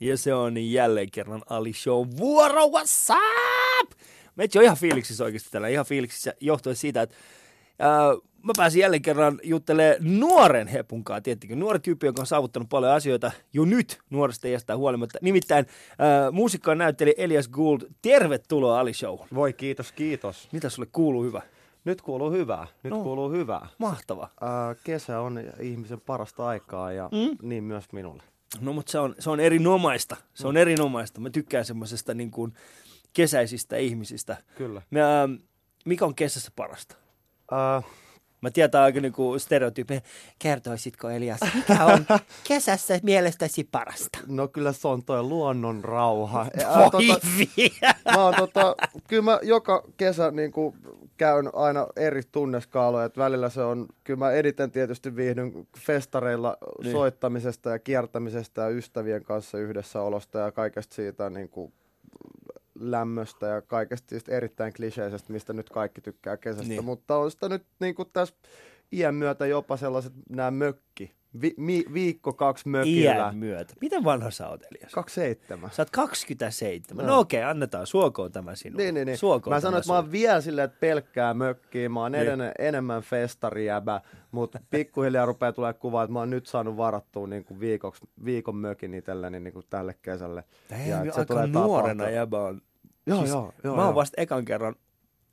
Ja se on jälleen kerran Ali Show vuoro, what's up? Meitä on ihan fiiliksissä oikeasti tällä, ihan fiiliksissä johtuen siitä, että ää, mä pääsin jälleen kerran juttelemaan nuoren hepunkaan, tietenkin. Nuori tyyppi, joka on saavuttanut paljon asioita jo nyt nuoresta iästä huolimatta. Nimittäin ää, muusikko näytteli Elias Gould. Tervetuloa Ali Show. Voi kiitos, kiitos. Mitä sulle kuuluu hyvä? Nyt kuuluu hyvää, nyt No. kuuluu hyvää. Mahtava. Ää, kesä on ihmisen parasta aikaa ja Mm. niin myös minulle. No mutta se on, se on erinomaista. Se on erinomaista. Mä tykkään semmoisesta niin kuin kesäisistä ihmisistä. Kyllä. Mä, mikä on kesässä parasta? Ää, Mä tiedän aika niinku stereotyyppi. Kertoisitko Elias, mikä on kesässä mielestäsi parasta? no kyllä se on toi luonnon rauha. Voi tota, mä oon, tota, kyllä mä joka kesä niin kuin, käyn aina eri tunneskaaloja. Et välillä se on, kyllä mä eniten tietysti viihdyn festareilla Niin. soittamisesta ja kiertämisestä ja ystävien kanssa yhdessäolosta ja kaikesta siitä niin kuin, lämmöstä ja kaikesta erittäin kliseisestä, mistä nyt kaikki tykkää kesästä. Niin. Mutta on sitä nyt niin kuin tässä iän myötä jopa sellaiset nämä mökki. Vi, mi, viikko kaksi mökillä. Iän myötä. Miten vanha sä oot, Elias? 27. Sä oot 27. Joo. No okei, annetaan. Suokoon tämä sinulle. Niin, niin, niin. Suokoon Mä tämä sanoin, että mä oon vielä silleen, että pelkkää mökkiä. Mä oon Niin. niin. enemmän festarijäbä, mutta pikkuhiljaa rupeaa tulee kuvaa, että mä oon nyt saanut varattua niin kuin viikoksi, viikon mökin itselleni niin kuin tälle kesälle. Ei, Ja se aika tulee nuorena tapahtua. jäbä on. Joo, Siis joo, joo. mä oon joo. vasta ekan kerran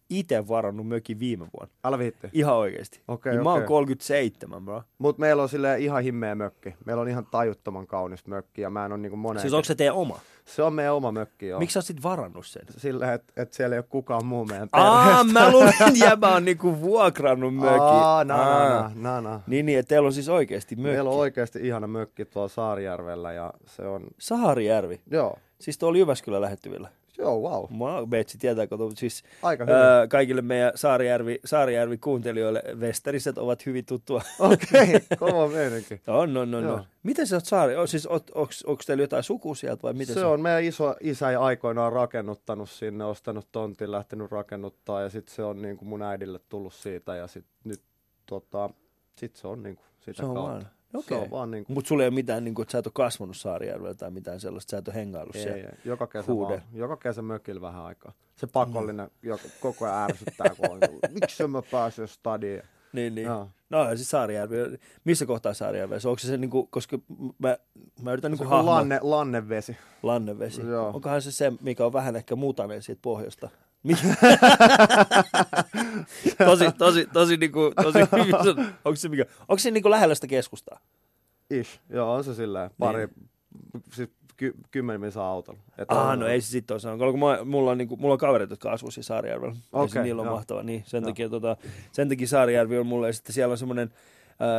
itse varannut mökin viime vuonna. Älä viitti. Ihan oikeesti. Okei, niin mä oon okei. 37, bro. Mutta meillä on sille ihan himmeä mökki. Meillä on ihan tajuttoman kaunis mökki ja mä en ole niin kuin moneen. Siis onko se teidän oma? Se on meidän oma mökki, joo. Miksi sä oot sit varannut sen? Sillä, että et siellä ei ole kukaan muu meidän Aa, perheestä. mä luulin, että jäbä on niinku vuokrannut mökin. Aa, na, Aa. na, na, na, na. Niin, niin, että teillä on siis oikeasti mökki. Meillä on oikeasti ihana mökki tuolla Saarijärvellä ja se on, Saarijärvi. joo, Siis tuolla Jyväskylän lähettyvillä. Joo, wow, Mä Betsi tietää, kun siis aika hyvin. ää, kaikille meidän Saarijärvi, Saarijärvi kuuntelijoille Westeriset ovat hyvin tuttua. Okei, kova meininki. on, no, no, no. Joo. Miten sä oot Saari? O, siis, oot, onks, onks teillä jotain sukua sieltä vai miten Se on meidän iso isä ei aikoinaan rakennuttanut sinne, ostanut tontin, lähtenyt rakennuttaa ja sitten se on niin kuin mun äidille tullut siitä ja sitten nyt tota, sit se on niin kuin sitä Se on kautta. vaan. Se Okei. on vaan niin kuin, Mutta sulla ei ole mitään, niin kuin, että sä et ole kasvanut Saarijärvellä tai mitään sellaista, sä et ole hengaillut ei, siellä. ei, joka kesä Huude. vaan, joka kesä mökillä vähän aikaa. Se pakollinen, joka koko ajan ärsyttää, kun on, miksi mä pääsen stadiin. Niin, niin. No siis Saarijärvi, missä kohtaa Saarijärvi? Onko se se, niin kuin, koska mä, mä yritän niin Se kuin lanne, lannevesi. Lannevesi. Joo. Onkohan se se, mikä on vähän ehkä mutainen siitä pohjasta? Tosi, tosi, tosi, niinku, tosi, onko se, mikä, onko se niinku lähellä sitä keskustaa? Ish. Joo, on se silleen. Pari, siis ky, kymmenen minsa autolla. Et Ah, on- no ei se sitten ole sanonut. Kun mä, mulla, on, niinku, mulla on kavereita, jotka asuu siinä Saarijärvellä. Okay, niillä on joo. mahtava. Niin, sen, Joo. takia, tota, sen takia Saarijärvi on mulle. Ja sitten siellä on semmoinen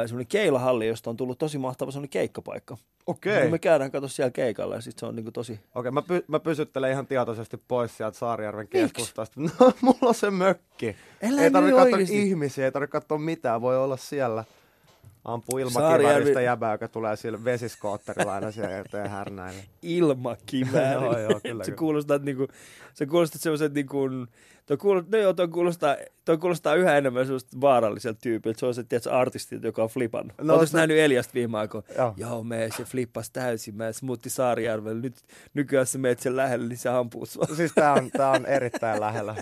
semmoinen keilahalli, josta on tullut tosi mahtava semmoinen keikkapaikka. Okei. No me käydään katsoa siellä keikalla ja sitten se on niinku tosi... Okei, mä, py, mä pysyttelen ihan tietoisesti pois sieltä Saarijärven keskustasta. No, mulla on se mökki. Älä ei tarvitse katsoa oikeesti. ihmisiä, ei tarvitse katsoa mitään, voi olla siellä. Ampuu ilmakivarista jäbää, joka tulee sillä vesiskootterilla aina siellä eteen härnäille. ilmakivääri. Joo, joo, kyllä, se kuulostaa, että niinku, se kuulostaa semmoiset niinku, toi, kuulostaa, no joo, toi kuulostaa, toi kuulostaa yhä enemmän semmoista vaaralliselta tyypiltä. Se on se, tiedätkö, artisti, joka on flipannut. No, Oletko se- nähnyt Eliasta viime aikoina? Joo. Joo, me se flippasi täysin. Mä smuutti Saarijärvellä. Nyt nykyään se meet sen lähelle, niin se ampuu sua. Siis tää on, tää on erittäin lähellä.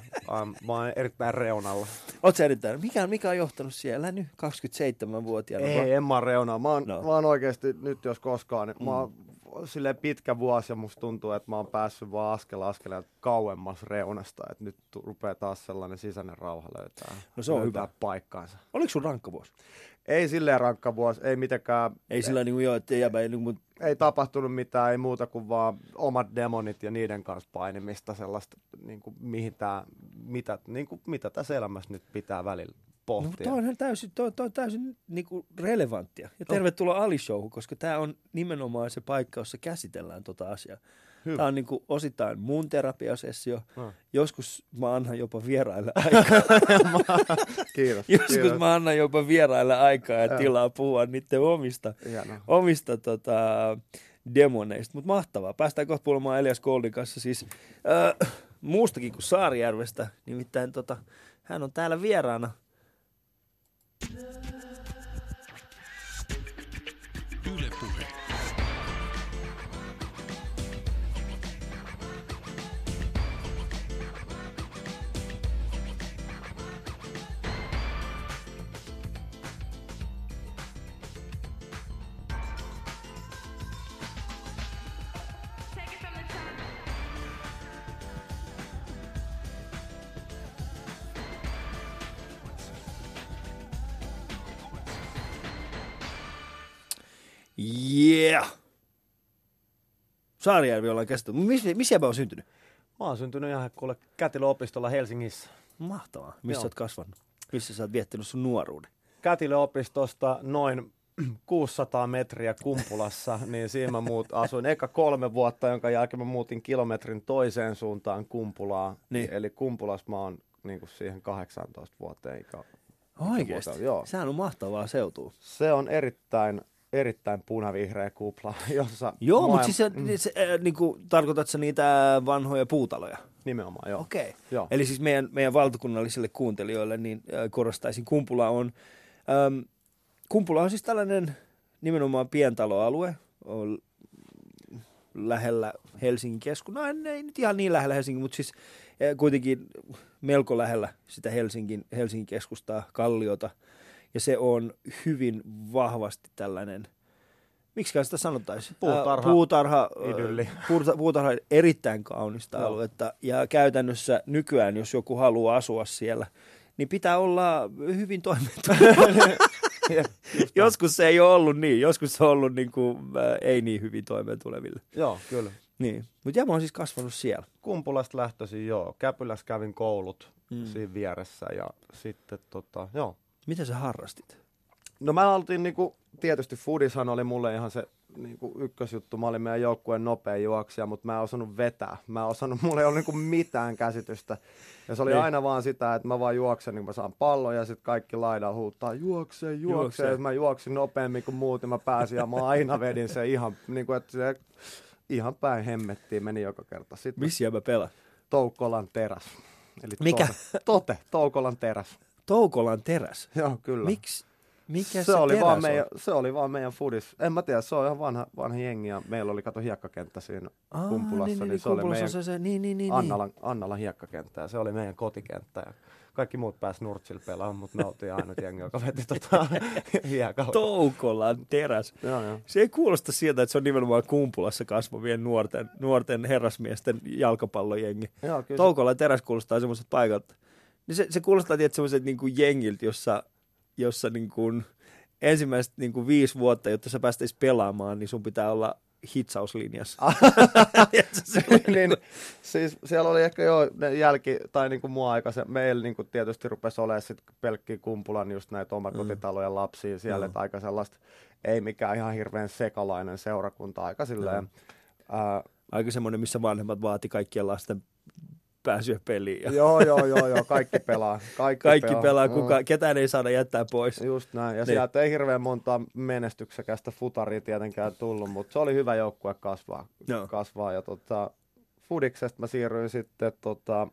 Mä oon erittäin reunalla. Oot sä erittäin? Mikä, mikä on johtanut siellä nyt 27-vuotiaana? Ei, en mä oon reunalla. Mä oon, No. mä oon oikeesti nyt jos koskaan, niin mä oon silleen pitkä vuosi ja musta tuntuu, että mä oon päässyt vaan askel askeleelta kauemmas reunasta. Että nyt rupeaa taas sellainen sisäinen rauha löytää, No se on löytää hyvä. paikkaansa. Oliko sun rankka vuosi? Ei silleen rankka vuosi, ei mitenkään, Ei sillä niin kuin joo, että jäbä ei niin kuin, ei tapahtunut mitään, ei muuta kuin vaan omat demonit ja niiden kanssa painimista sellaista, niin kuin, mihin tää, mitä, niin kuin, mitä tässä elämässä nyt pitää välillä No, pohtia. toi on ihan täysin, toi, toi on täysin niinku relevanttia. Ja tervetuloa Ali Showhun, koska tämä on nimenomaan se paikka, jossa käsitellään tota asiaa. Hyvä. Tämä on niinku osittain mun terapiasessio. No. Joskus mä annan jopa vieraille aikaa. Kiitos. Joskus kiitos. mä annan jopa vieraille aikaa ja tilaa puhua niiden omista, Hienoa. omista tota, demoneista. Mutta mahtavaa. Päästään kohta puhumaan Elias Goldin kanssa siis äh, muustakin kuin Saarijärvestä. Nimittäin tota, hän on täällä vieraana. Love Yeah! Saarijärvi ollaan käsitelty. Missä, missä mä oon syntynyt? Mä oon syntynyt ihan kuule Kätilöopistolla Helsingissä. Mahtavaa. Missä Joo. oot kasvanut? Missä sä oot viettänyt sun nuoruuden? Kätilöopistosta noin 600 metriä Kumpulassa, niin siinä mä muut, asuin eka kolme vuotta, jonka jälkeen mä muutin kilometrin toiseen suuntaan Kumpulaa. Niin. Eli Kumpulassa mä oon niin kuin siihen 18 vuoteen ikä. Oikeesti? vuotta, joo. Sehän on mahtavaa seutua. Se on erittäin, erittäin punavihreä kupla, jossa Joo, maailma- mutta siis se, mm. se äh, niin kuin, tarkoitat sä niitä vanhoja puutaloja? Nimenomaan, joo. Okei. Okay. Joo. Eli siis meidän, meidän valtakunnallisille kuuntelijoille niin äh, korostaisin, Kumpula on, ähm, Kumpula on siis tällainen nimenomaan pientaloalue, on lähellä Helsingin keskus. No ei nyt ihan niin lähellä Helsingin, mutta siis äh, kuitenkin melko lähellä sitä Helsingin, Helsingin keskustaa, Kalliota. Ja se on hyvin vahvasti tällainen, miksi sitä sanottaisiin? Puutarha- puutarha, idylli. puutarha, puutarha erittäin kaunista Joo. aluetta. Ja käytännössä nykyään, jos joku haluaa asua siellä, niin pitää olla hyvin näin. Joskus se ei ole ollut niin. Joskus se on ollut niin kuin, äh, ei niin hyvin toimeentuleville. Joo, kyllä. Niin. Mutta Jamo on siis kasvanut siellä. Kumpulasta lähtöisin, joo. Käpylässä kävin koulut mm. siinä vieressä ja sitten tota, joo. Mitä sä harrastit? No mä aloitin niinku, tietysti foodishan oli mulle ihan se niinku ykkösjuttu. Mä olin meidän joukkueen nopea juoksija, mutta mä en osannut vetää. Mä en osannut, mulla ei ollut niinku mitään käsitystä. Ja se oli Niin. aina vaan sitä, että mä vaan juoksen, niin mä saan pallon ja sitten kaikki laidalla huuttaa juokse, juokse. Juokse. Ja mä juoksin nopeammin kuin muut ja mä pääsin ja mä aina vedin se ihan, niinku, että se ihan päin hemmettiin meni joka kerta. Sitten Missä mä pelaan? Toukolan teräs. Eli Mikä? Tote, tote Toukolan teräs. Toukolan teräs. Joo, kyllä. Miksi? Mikä se, se, oli vaan on? meidän, se oli vaan meidän foodis. En mä tiedä, se on ihan vanha, vanha jengi ja meillä oli kato hiekkakenttä siinä Aa, Kumpulassa, niin, niin, niin, se oli Kumpulassa meidän se, se, niin, niin, niin, Annalan, Annalan hiekkakenttä ja se oli meidän kotikenttä. Ja kaikki muut pääsi Nurtsilla pelaamaan, mutta me oltiin ainut jengi, joka veti tota hiekalla. Toukolan teräs. Joo, joo. Se ei kuulosta siltä, että se on nimenomaan Kumpulassa kasvavien nuorten, nuorten herrasmiesten jalkapallojengi. Joo, se- Toukolan teräs kuulostaa semmoiselta paikalta. Niin se, se kuulostaa tietysti semmoiselta niin kuin jengiltä, jossa, jossa niin kuin ensimmäiset niin kuin viisi vuotta, jotta sä päästäis pelaamaan, niin sun pitää olla hitsauslinjassa. Sellainen- niin, siis siellä oli ehkä jo ne jälki, tai niinku mua aikaisen, meillä niinku tietysti rupesi olemaan sit pelkkiä kumpulan just näitä omakotitalojen lapsia siellä, että aika sellaista, ei mikään ihan hirveän sekalainen seurakunta, aika silleen, ää, Aika semmoinen, missä vanhemmat vaati kaikkien lasten pääsyä peliin. Ja joo, joo, joo, joo, kaikki pelaa. Kaikki, kaikki pelaa, Mm. kuka, ketään ei saada jättää pois. Just näin, ja Niin. sieltä ei hirveän monta menestyksekästä futaria tietenkään tullut, mutta se oli hyvä joukkue kasvaa. Joo. kasvaa. Ja tota, Fudiksesta mä siirryin sitten tota,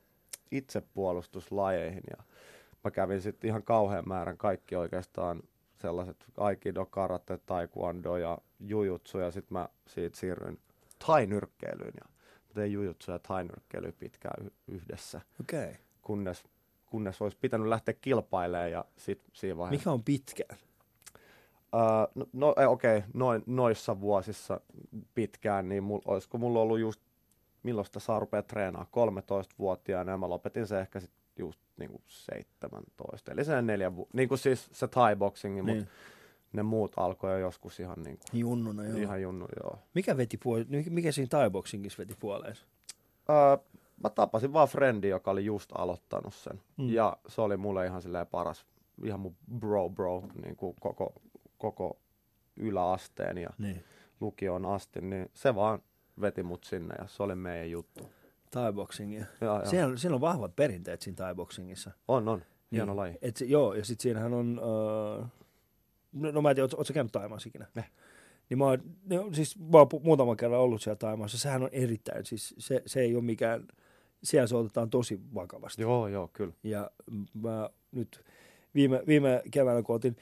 itsepuolustuslajeihin ja mä kävin sitten ihan kauhean määrän kaikki oikeastaan sellaiset aikido, karate, taekwondo ja jujutsu ja sitten mä siitä siirryin thai-nyrkkeilyyn ja mä tein jujutsu ja thai-nyrkkeilyä pitkään yhdessä, Okei. Okay. kunnes, kunnes olisi pitänyt lähteä kilpailemaan ja sitten siinä vaiheessa Mikä on pitkään? Uh, no, no ei, okei, okay, noin, noissa vuosissa pitkään, niin mul, olisiko mulla ollut just, milloin sitä saa rupea treenaa, 13-vuotiaana, ja mä lopetin se ehkä sit just niinku 17, eli se neljä vu- niin kuin siis se thai boxingi, Niin. mutta muut alkoi jo joskus ihan niinku, Junnuna, joo. ihan junnu, joo. Mikä, veti puol- mikä siinä Thai-boxingissa veti puoleen? Uh, mä tapasin vaan frendi, joka oli just aloittanut sen, Mm. ja se oli mulle ihan silleen paras, ihan mun bro bro, niin kuin koko, koko yläasteen, ja Niin. lukioon asti, niin se vaan veti mut sinne ja se oli meidän juttu. Thai-boxingia. Siellä, siellä on vahvat perinteet siinä Thai-boxingissa. On, on. Hieno Niin. laji. Et se, joo, ja sitten siinähän on, uh, no, no mä en tiedä, ootko sä käynyt Taimaassa ikinä? Eh. Niin mä oon, ne on, siis mä oon muutaman kerran ollut siellä Taimaassa. Sehän on erittäin, siis se, se ei ole mikään, siellä se otetaan tosi vakavasti. Joo, joo, kyllä. Ja mä nyt viime, viime keväänä, kun oltiin,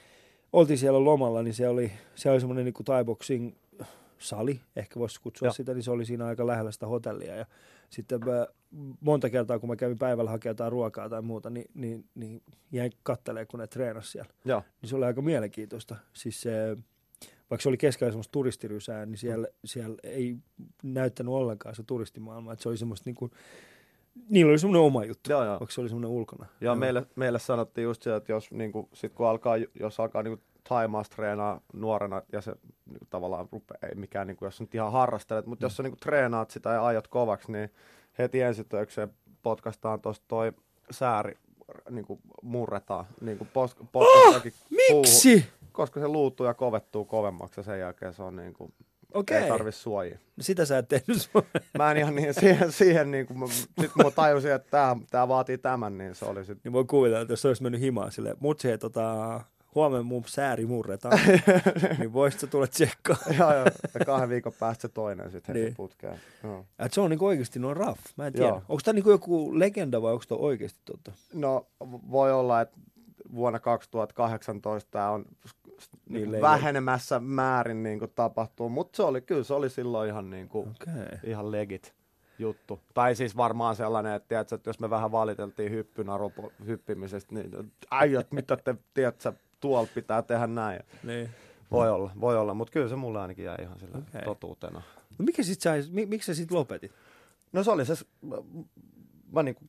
oltiin siellä lomalla, niin se oli, se oli semmoinen niin Thai boxing sali, ehkä voisi kutsua Joo. sitä, niin se oli siinä aika lähellä sitä hotellia. Ja sitten mä, monta kertaa, kun mä kävin päivällä hakemaan jotain ruokaa tai muuta, niin, niin, niin jäin kattelemaan, kun ne treenasi siellä. Joo, Niin se oli aika mielenkiintoista. Siis se, vaikka se oli keskellä semmoista turistirysää, niin siellä, siellä ei näyttänyt ollenkaan se turistimaailma. Että se oli semmoista niin kuin, Niillä oli semmoinen oma juttu. Joo, joo. Onko se oli semmoinen ulkona? Joo, meille, meille sanottiin just se, että jos, niin kuin, sit kun alkaa, jos alkaa niin Thaimaassa treenaa nuorena ja se niin kuin, tavallaan rupeaa, ei mikään, niin kuin, jos nyt ihan harrastelet, mutta jos sä niin kuin, treenaat sitä ja aiot kovaksi, niin heti ensitöikseen potkastaan tuosta toi sääri niin kuin, murretaan, niin kuin pos, oh, miksi? koska se luuttuu ja kovettuu kovemmaksi ja sen jälkeen se on niin kuin, Okei. ei tarvi suojia. No sitä sä et tehnyt Mä en ihan niin, siihen, siihen niin kuin, sit kun mä tajusin, että tää, tää vaatii tämän, niin se oli sitten. Niin voi kuvitella, että jos se olisi mennyt himaan silleen, mut se tota, huomenna mun sääri murretaan, niin voisit sä tulla tsekkaan. joo, joo. Ja kahden viikon päästä se toinen sitten heti Niin. putkeen. Joo. Et se on niinku oikeasti noin rough, mä en tiedä. Joo. Onko tää niinku joku legenda vai onko tää oikeasti totta? No voi olla, että vuonna 2018 tämä on Niin niin vähenemässä määrin niin kuin tapahtuu, mutta se oli, kyllä se oli silloin ihan, niin kuin. Okay. ihan legit juttu. Tai siis varmaan sellainen, että, tiedätkö, että jos me vähän valiteltiin hyppynaru hyppimisestä, niin äijät, mitä te tiedätkö, tuolla pitää tehdä näin. Niin. Voi olla, voi olla, mutta kyllä se mulle ainakin jäi ihan sillä okay. totuutena. No mikä sit sai, mi, miksi sä sit lopetit? No se oli se, mä, mä niinku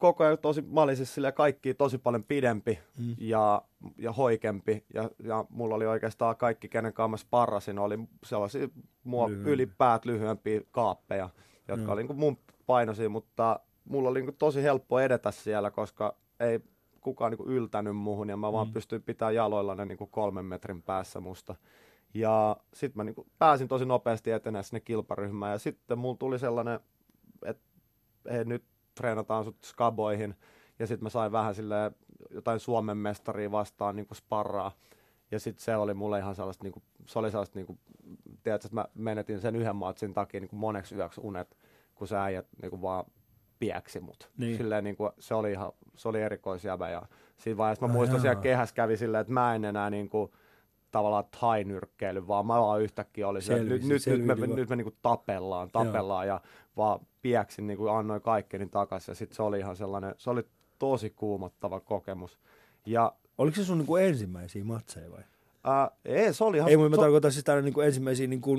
koko ajan tosi, mä olin siis kaikki tosi paljon pidempi Mm. ja, ja hoikempi ja, ja mulla oli oikeastaan kaikki, kenen kanssa mä sparrasin, oli sellaisia mua Lyhyempiä. ylipäät lyhyempiä kaappeja, jotka Joo. oli niinku mun painoisia, mutta mulla oli niinku tosi helppo edetä siellä, koska ei kukaan niinku yltänyt muuhun ja mä vaan Mm. pystyin pitämään jaloilla ne niinku kolmen metrin päässä musta. Ja sitten mä niinku pääsin tosi nopeasti etenemään sinne kilparyhmään ja sitten mulla tuli sellainen, että nyt treenataan sut skaboihin ja sitten mä sain vähän sille jotain Suomen mestaria vastaan niinku sparraa. Ja sitten se oli mulle ihan sellaista, niinku, se oli sellaista, niinku, tiedätkö, että mä menetin sen yhden matsin takia niinku moneksi yöksi unet, kun se äijät niinku vaan pieksi mut. Niin. Silleen, niinku, se oli ihan, se oli erikoisjävä ja siinä vaiheessa mä Ai muistan siellä kehässä kävi silleen, että mä en enää niinku, tavallaan thai-nyrkkeily, vaan mä vaan yhtäkkiä oli se, nyt, nyt, nyt, me, nyt me niinku tapellaan, tapellaan ja vaan pieksin, niinku annoin kaikkeni takaisin ja sitten se oli ihan sellainen, se oli tosi kuumottava kokemus. Ja Oliko se sun niinku ensimmäisiä matseja vai? ää, ei, se oli ihan, Ei, mutta mä tarkoitan siis täällä niinku ensimmäisiä niinku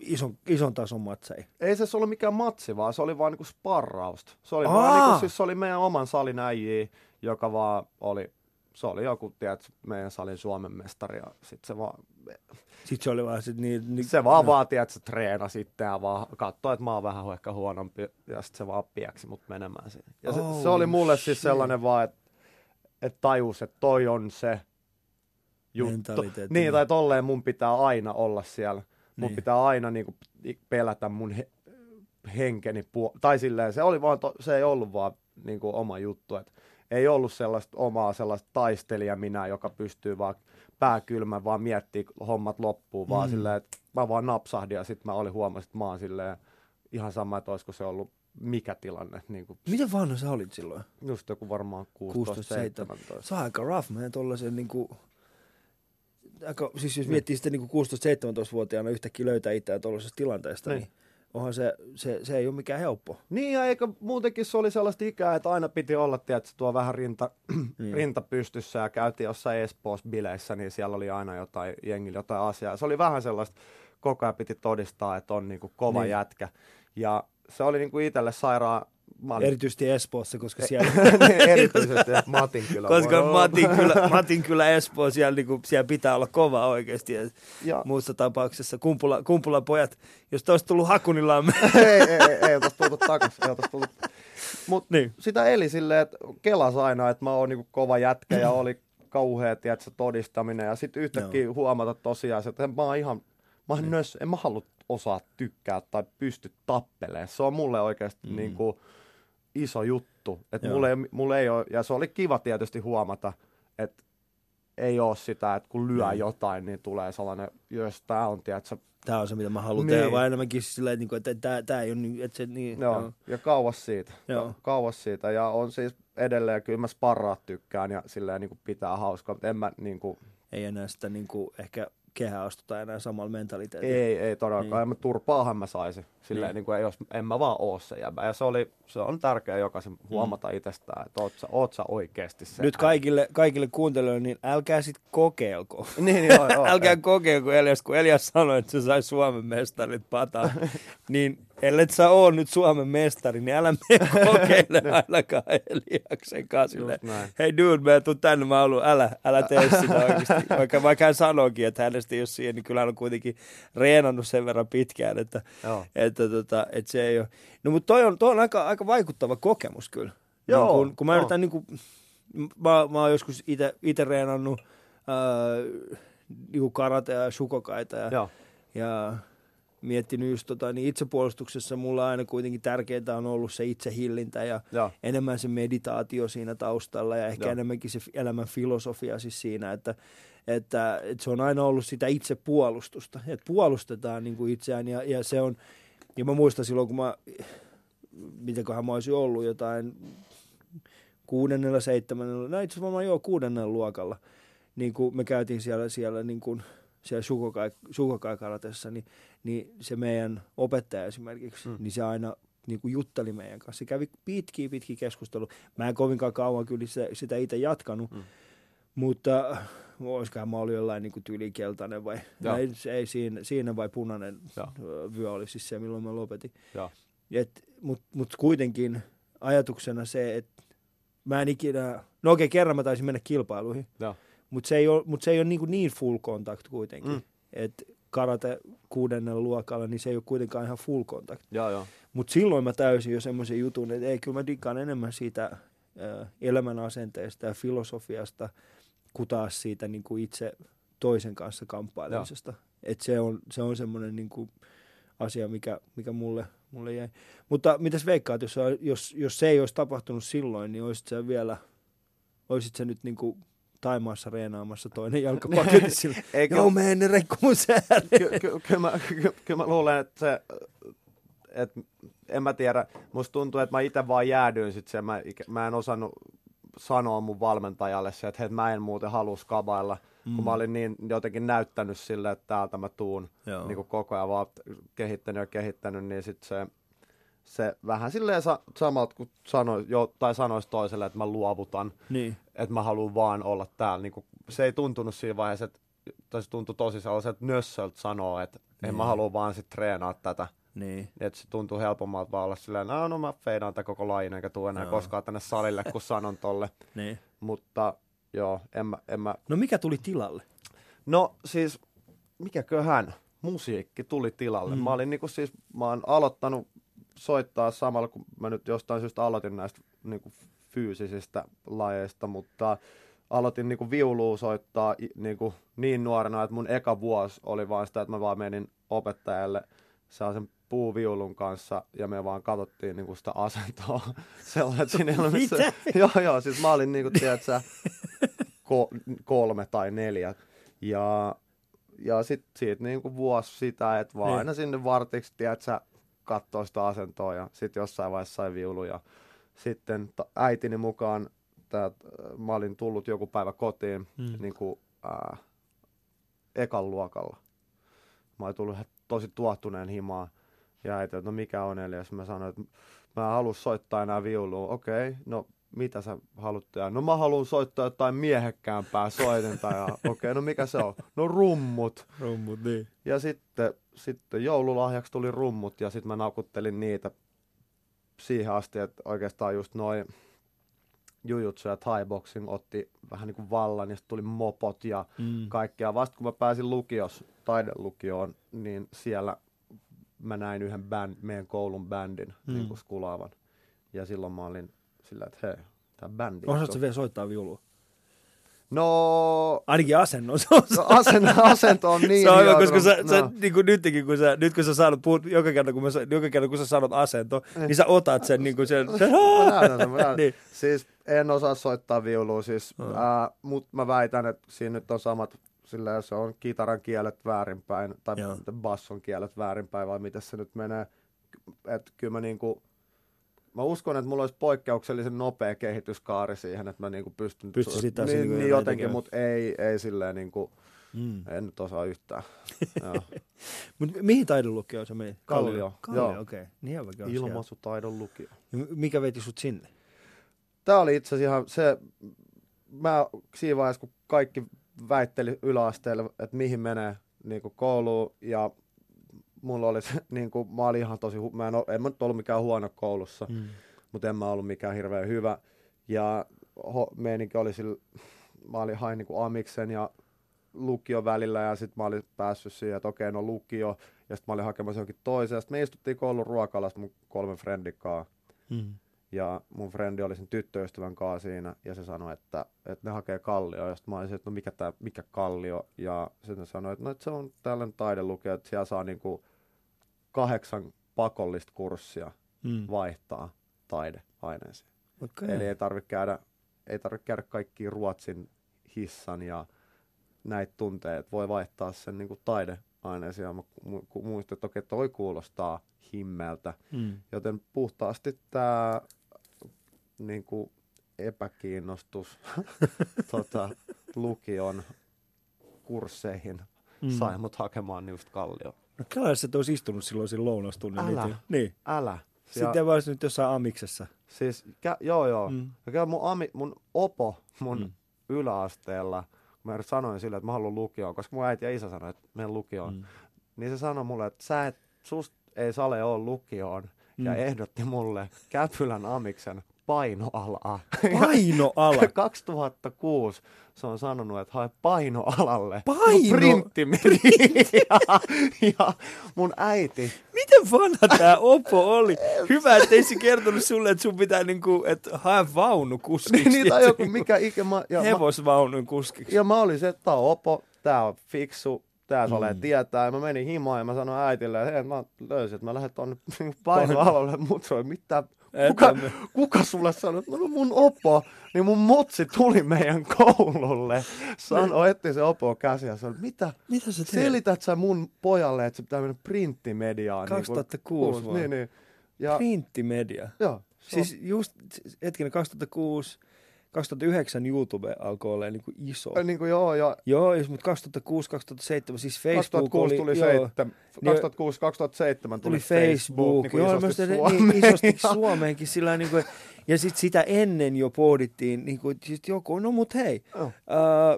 ison, ison tason matseja. ei se ollut mikään matsi, vaan se oli vaan niinku sparrausta. Se oli, Aa! vaan niinku, siis se oli meidän oman salin äijiä, joka vaan oli, se oli joku, tiedät, meidän salin Suomen mestari ja sit se vaan, Sitten se oli vaan sit niin... niin se vaan vaatii, että se treena sitten ja vaan katsoi, että mä oon vähän ehkä huonompi ja sitten se vaan pieksi mut menemään siihen. Ja se, Oh, se oli mulle shit. siis sellainen vaan, että et tajus, että toi on se juttu. Mentaliteetti. Niin, tai tolleen mun pitää aina olla siellä. Mun Niin. pitää aina niinku pelätä mun he, henkeni puol- Tai silleen, se, oli vaan to- se ei ollut vaan niinku oma juttu. Et ei ollut sellaista omaa sellaista taistelija minä, joka pystyy vaan pääkylmä vaan miettii hommat loppuun, vaan Mm. silleen, että mä vaan napsahdin ja sitten mä olin huomasin, että mä oon silleen ihan sama, että olisiko se ollut mikä tilanne, niin kuin Miten vanha sä olit silloin? just joku varmaan 16-17. Se on aika rough, man, tollasen niinku... Aika, siis jos miettii sitä niinku 16-17-vuotiaana yhtäkkiä löytää itseään tuollaisesta tilanteesta, niin, Niin. Onhan se, se, se ei ole mikään helppo. Niin, ja eikä muutenkin se oli sellaista ikää, että aina piti olla, tiedätkö, tuo vähän rinta, Niin. rinta pystyssä ja käytiin jossain Espoossa bileissä, niin siellä oli aina jotain jengillä jotain asiaa. Se oli vähän sellaista, koko ajan piti todistaa, että on niinku kova Niin. niin. jätkä. Ja se oli niinku itselle sairaan... Mä olin- Erityisesti Espoossa, koska siellä... Erityisesti Matin kyllä. koska Matin kyllä, Matin kyllä Espoo, siellä, niinku, siellä pitää olla kova oikeasti. Ja Ja, muussa tapauksessa kumpula, kumpulan pojat, jos te olisi tullut Hakunillaan, me- ei, ei, ei, ei tultu takaisin. Ei tullut. Mut niin. sitä eli silleen, että kelas aina, että mä oon niinku kova jätkä ja oli kauhea, tiedätkö, todistaminen. Ja sitten yhtäkkiä Joo. huomata tosiaan, että mä oon ihan, mä oon nös, en mä halua osaa tykkää tai pysty tappeleen. Se on mulle oikeasti Mm. mm. niinku iso juttu. Että Joo. mulle, ei- mulle ei ole, ja se oli kiva tietysti huomata, että ei ole sitä, että kun lyö Niin. jotain, niin tulee sellainen, jos tää on, tiedätkö, Tämä on se, mitä mä haluan Niin. tehdä, vaan enemmänkin silleen, että, niinku, että tämä, tämä ei ole niin, että se niin, Joo, joo. ja kauas siitä. Joo. Ka- kauas siitä. Ja on siis edelleen, kyllä mä sparraat tykkään ja silleen niin kuin pitää hauskaa, mutta en mä niin kuin, ei enää sitä niin kuin, ehkä kehää astuta enää samalla mentaliteetillä. ei, ei todellakaan. Niin. Niin. Mä turpaahan mä saisin. Silleen Niin. niin. kuin, jos, en mä vaan oo se jäbä. Ja se, oli, se on tärkeää jokaisen huomata itsestään, että oot sä, oot sä oikeasti se. Mm. Nyt kaikille, kaikille kuuntelijoille, niin älkää sit kokeilko. Niin, joo, joo. älkää kokeilko Elias, kun Elias sanoi, että se sai Suomen mestarit pataan. niin ellei sä oo nyt Suomen mestari, niin älä mene kokeile ainakaan Eliaksen kanssa. Hei dude, mä tuun tänne, mä haluan, älä, älä tee sitä oikeasti. Vaikka, vaikka hän sanoikin, että hänestä ei ole siihen, niin kyllä hän on kuitenkin reenannut sen verran pitkään, että, Joo. että, tota, että se ei ole. No mutta toi on, toi on aika, aika vaikuttava kokemus kyllä. Joo, niin kun, kun mä yritän niin kuin, mä, mä oon joskus itse reenannut äh, niin karate ja shukokaita ja, Joo. ja miettinyt just tota, niin itsepuolustuksessa mulla aina kuitenkin tärkeintä on ollut se itsehillintä ja Joo. enemmän se meditaatio siinä taustalla ja ehkä Joo. enemmänkin se elämän filosofia siis siinä, että, että, että se on aina ollut sitä itsepuolustusta, että puolustetaan niin kuin itseään ja, ja se on, ja mä muistan silloin kun mä, mitenköhän mä olisin ollut jotain kuudennella, seitsemännellä, no itse asiassa varmaan joo kuudennella luokalla, niin kuin me käytiin siellä, siellä niin kuin, siellä Shukokai, Shukokai karatessa, niin, niin se meidän opettaja esimerkiksi, Mm. niin se aina niin kuin jutteli meidän kanssa. Se kävi pitkiä, pitkiä keskustelua. Mä en kovinkaan kauan kyllä sitä, sitä itse jatkanut, Mm. mutta olisikohan mä ollut jollain niin kuin tyylikeltainen vai, ei, ei siinä, siinä vai punainen ö, vyö oli siis se, milloin mä lopetin. Mutta mut kuitenkin ajatuksena se, että mä en ikinä, no okei, kerran mä taisin mennä kilpailuihin, Joo. Mutta se ei ole, mut se ei ole niin, kuin niin full contact kuitenkin. Mm. Et karate kuudennella luokalla, niin se ei ole kuitenkaan ihan full contact. Mutta silloin mä täysin jo semmoisen jutun, että ei, kyllä mä dikkaan enemmän siitä elämän asenteesta ja filosofiasta, kuin taas siitä niin kuin itse toisen kanssa kamppailemisesta. Et se on, se on semmoinen niin kuin asia, mikä, mikä mulle, mulle jäi. Mutta mitäs veikkaat, jos, jos, jos se ei olisi tapahtunut silloin, niin olisit sä vielä, olisit sä nyt niin kuin Taimaassa reenaamassa toinen jalkapaketti sillä. Eikö, Joo, mene ne rekku mun säälle. ky- ky- kyllä, mä, ky- kyllä mä luulen, että se, että en mä tiedä, musta tuntuu, että mä itse vaan jäädyin sit sen, mä, mä en osannut sanoa mun valmentajalle se, että hei, mä en muuten halua skabailla, mm. kun mä olin niin jotenkin näyttänyt sille, että täältä mä tuun Joo. niin kuin koko ajan vaan kehittänyt ja kehittänyt, niin sit se, se vähän silleen sa- samalta kuin sanoi, jo, tai sanoisi toiselle, että mä luovutan, Niin. että mä haluan vaan olla täällä. Niin kuin, se ei tuntunut siinä vaiheessa, että tai se tuntui tosi sellaiselta nössöltä sanoa, että niin. mä haluan vaan sit treenaa tätä. Niin. Että se tuntuu helpommalta vaan olla silleen, no, no mä feidaan tätä koko lajin, eikä tule enää Joo. koskaan tänne salille, kun sanon tolle. niin. Mutta joo, en mä, en mä. No mikä tuli tilalle? No siis, mikäköhän musiikki tuli tilalle. Mm. Mä olin niinku siis, mä oon aloittanut soittaa samalla, kun mä nyt jostain syystä aloitin näistä niinku fyysisistä lajeista, mutta aloitin niinku viulua soittaa i- niinku niin nuorena, että mun eka vuosi oli vaan sitä, että mä vaan menin opettajalle sellaisen puuviulun kanssa ja me vaan katsottiin niinku sitä asentoa. Sellainen, että siinä ei missä- joo, joo, siis mä olin niinku, tiedätkö, ko- kolme tai neljä. Ja, ja sitten siitä niinku vuosi sitä, että vaan Niin. aina sinne vartiksi, tiedätkö, katsoo sitä asentoa ja sitten jossain vaiheessa sai viulu ja sitten äitini mukaan tää, mä olin tullut joku päivä kotiin Mm. niin kuin, ää, ekan luokalla. Mä olin tullut tosi tuottuneen himaan ja äiti, että no mikä on Elias? Mä sanoin, että mä en halua soittaa enää viulua. Okei, okay, no mitä sä haluat tehdä? No mä haluan soittaa jotain miehekkäämpää soitenta. Ja okei, okay, no mikä se on? No rummut. Rummut, niin. Ja sitten, sitten joululahjaksi tuli rummut ja sitten mä nakuttelin niitä siihen asti, että oikeastaan just noin jujutsu ja thai boxing otti vähän niin kuin vallan ja sitten tuli mopot ja Mm. kaikkea. Vasta kun mä pääsin lukios, taidelukioon, niin siellä mä näin yhden band, meidän koulun bändin Mm. niin kuin skulaavan. Ja silloin mä olin sillä, että hei, tää bändi. Osaatko vielä soittaa viulua? No, Ainakin asennossa. no asento, asento on niin se on hyvä, koska sä, no. sä niin kuin nytkin, kun sä, nyt kun sä sanot, puhut, joka kerta kun, mä, joka kerta, kun sä sanot asento, niin sä otat sen niin kuin sen, Mä näytän sen, mä näytän. niin. Siis en osaa soittaa viulua, siis, Mm. ää, mutta mä väitän, että siinä nyt on samat, sillä se on kitaran kielet väärinpäin, tai Joo. basson kielet väärinpäin, vai miten se nyt menee. Että kyllä mä niinku, mä uskon, että mulla olisi poikkeuksellisen nopea kehityskaari siihen, että mä niinku pystyn... Pystyisit taas niin, niinku niin jotain jotenkin, mutta ei, ei silleen niinku, Mm. en nyt osaa yhtään. Joo. Mut mihin taidonlukioon sä menit? Kallio, Kallio, joo. okei. Okay. Niin. Ilmaisutaidon lukio. Mikä veti sut sinne? Tämä oli itse asiassa ihan se, mä siinä vaiheessa, kun kaikki väitteli yläasteelle, että mihin menee niin kouluun ja mulla oli se, niin kuin, mä olin ihan tosi, mä en, ole, en mä nyt ollut mikään huono koulussa, Mm. mutta en mä ollut mikään hirveän hyvä. Ja ho, meininki oli sillä, mä olin hain niin kuin amiksen ja lukio välillä ja sitten mä olin päässyt siihen, että okei, no lukio, ja sitten mä olin hakemassa johonkin toiseen. Sitten me istuttiin koulun ruokalassa mun kolmen friendin kanssa. Mm. Ja mun frendi oli sen tyttöystävän kanssa siinä, ja se sanoi, että, että ne hakee kallio. Ja sitten mä olisin, että no mikä, tää, mikä kallio? Ja sitten se sanoi, että no että se on tällainen taidelukio, että siellä saa niinku kahdeksan pakollista kurssia Mm. vaihtaa taideaineisiin. Okay. Eli ei tarvitse käydä, ei tarvitse käydä kaikki Ruotsin hissan ja näitä tunteet. Voi vaihtaa sen niinku taideaineisiin. Ja mä mu- ku- muistin, että okei, toi kuulostaa himmeltä. Mm. Joten puhtaasti tämä niinku, epäkiinnostus tota, lukion kursseihin Mm. sai mut hakemaan just kallio. No kyllä sä olisi istunut silloin siinä lounastunnilla. Älä. niitä- Niin. Älä. Sitten vaan nyt jossain amiksessa. Siis, kä- joo joo. Mm. Ja mun, ami, mun opo mun Mm. yläasteella, kun mä sanoin sille, että mä haluan lukioon, koska mun äiti ja isä sanoi, että menen lukioon, Mm. niin se sanoi mulle, että sä et, sust ei sale ole lukioon, mm. ja ehdotti mulle Käpylän amiksen painoalaa. Painoala. 2006 se on sanonut, että hae painoalalle. Paino- Printtimedia. ja mun äiti Miten vanha tää Oppo oli? Hyvä, ettei se kertonut sulle, että sun pitää niinku, että hae vaunu kuskiksi. niin, tai joku mikä ikä mä, ja Hevosvaunun kuskiksi. ja mä olin se, että tää on opo, tää on fiksu, tää Mm. mm. tietää. Ja mä menin himaan ja mä sanoin äitille, että hei, mä löysin, että mä lähden tonne painoalalle. Mut se oli mitä, kuka, kuka sulle sanoi, että no mun opo, niin mun motsi tuli meidän koululle. Sanoi, etti se opo käsi ja sanoi, mitä, Mitä sä teet? selität sä mun pojalle, että se pitää mennä printtimediaan. 2006 niin, niin, niin. Ja, Printtimedia. joo, Siis just hetkinen 2006, 2009 YouTube alkoi olla niin kuin iso. niin kuin joo, ja Joo, jos, mutta 2006, 2007, siis Facebook 2006 oli, tuli joo, seitsemän, Niin- 2006, 2007 tuli tuli Facebook, niin kuin joo, isosti mä Suomeen. niin, isosti Suomeenkin sillä niin kuin, ja sitten sitä ennen jo pohdittiin, niin kuin, sit joku, no mut hei, Joo. uh,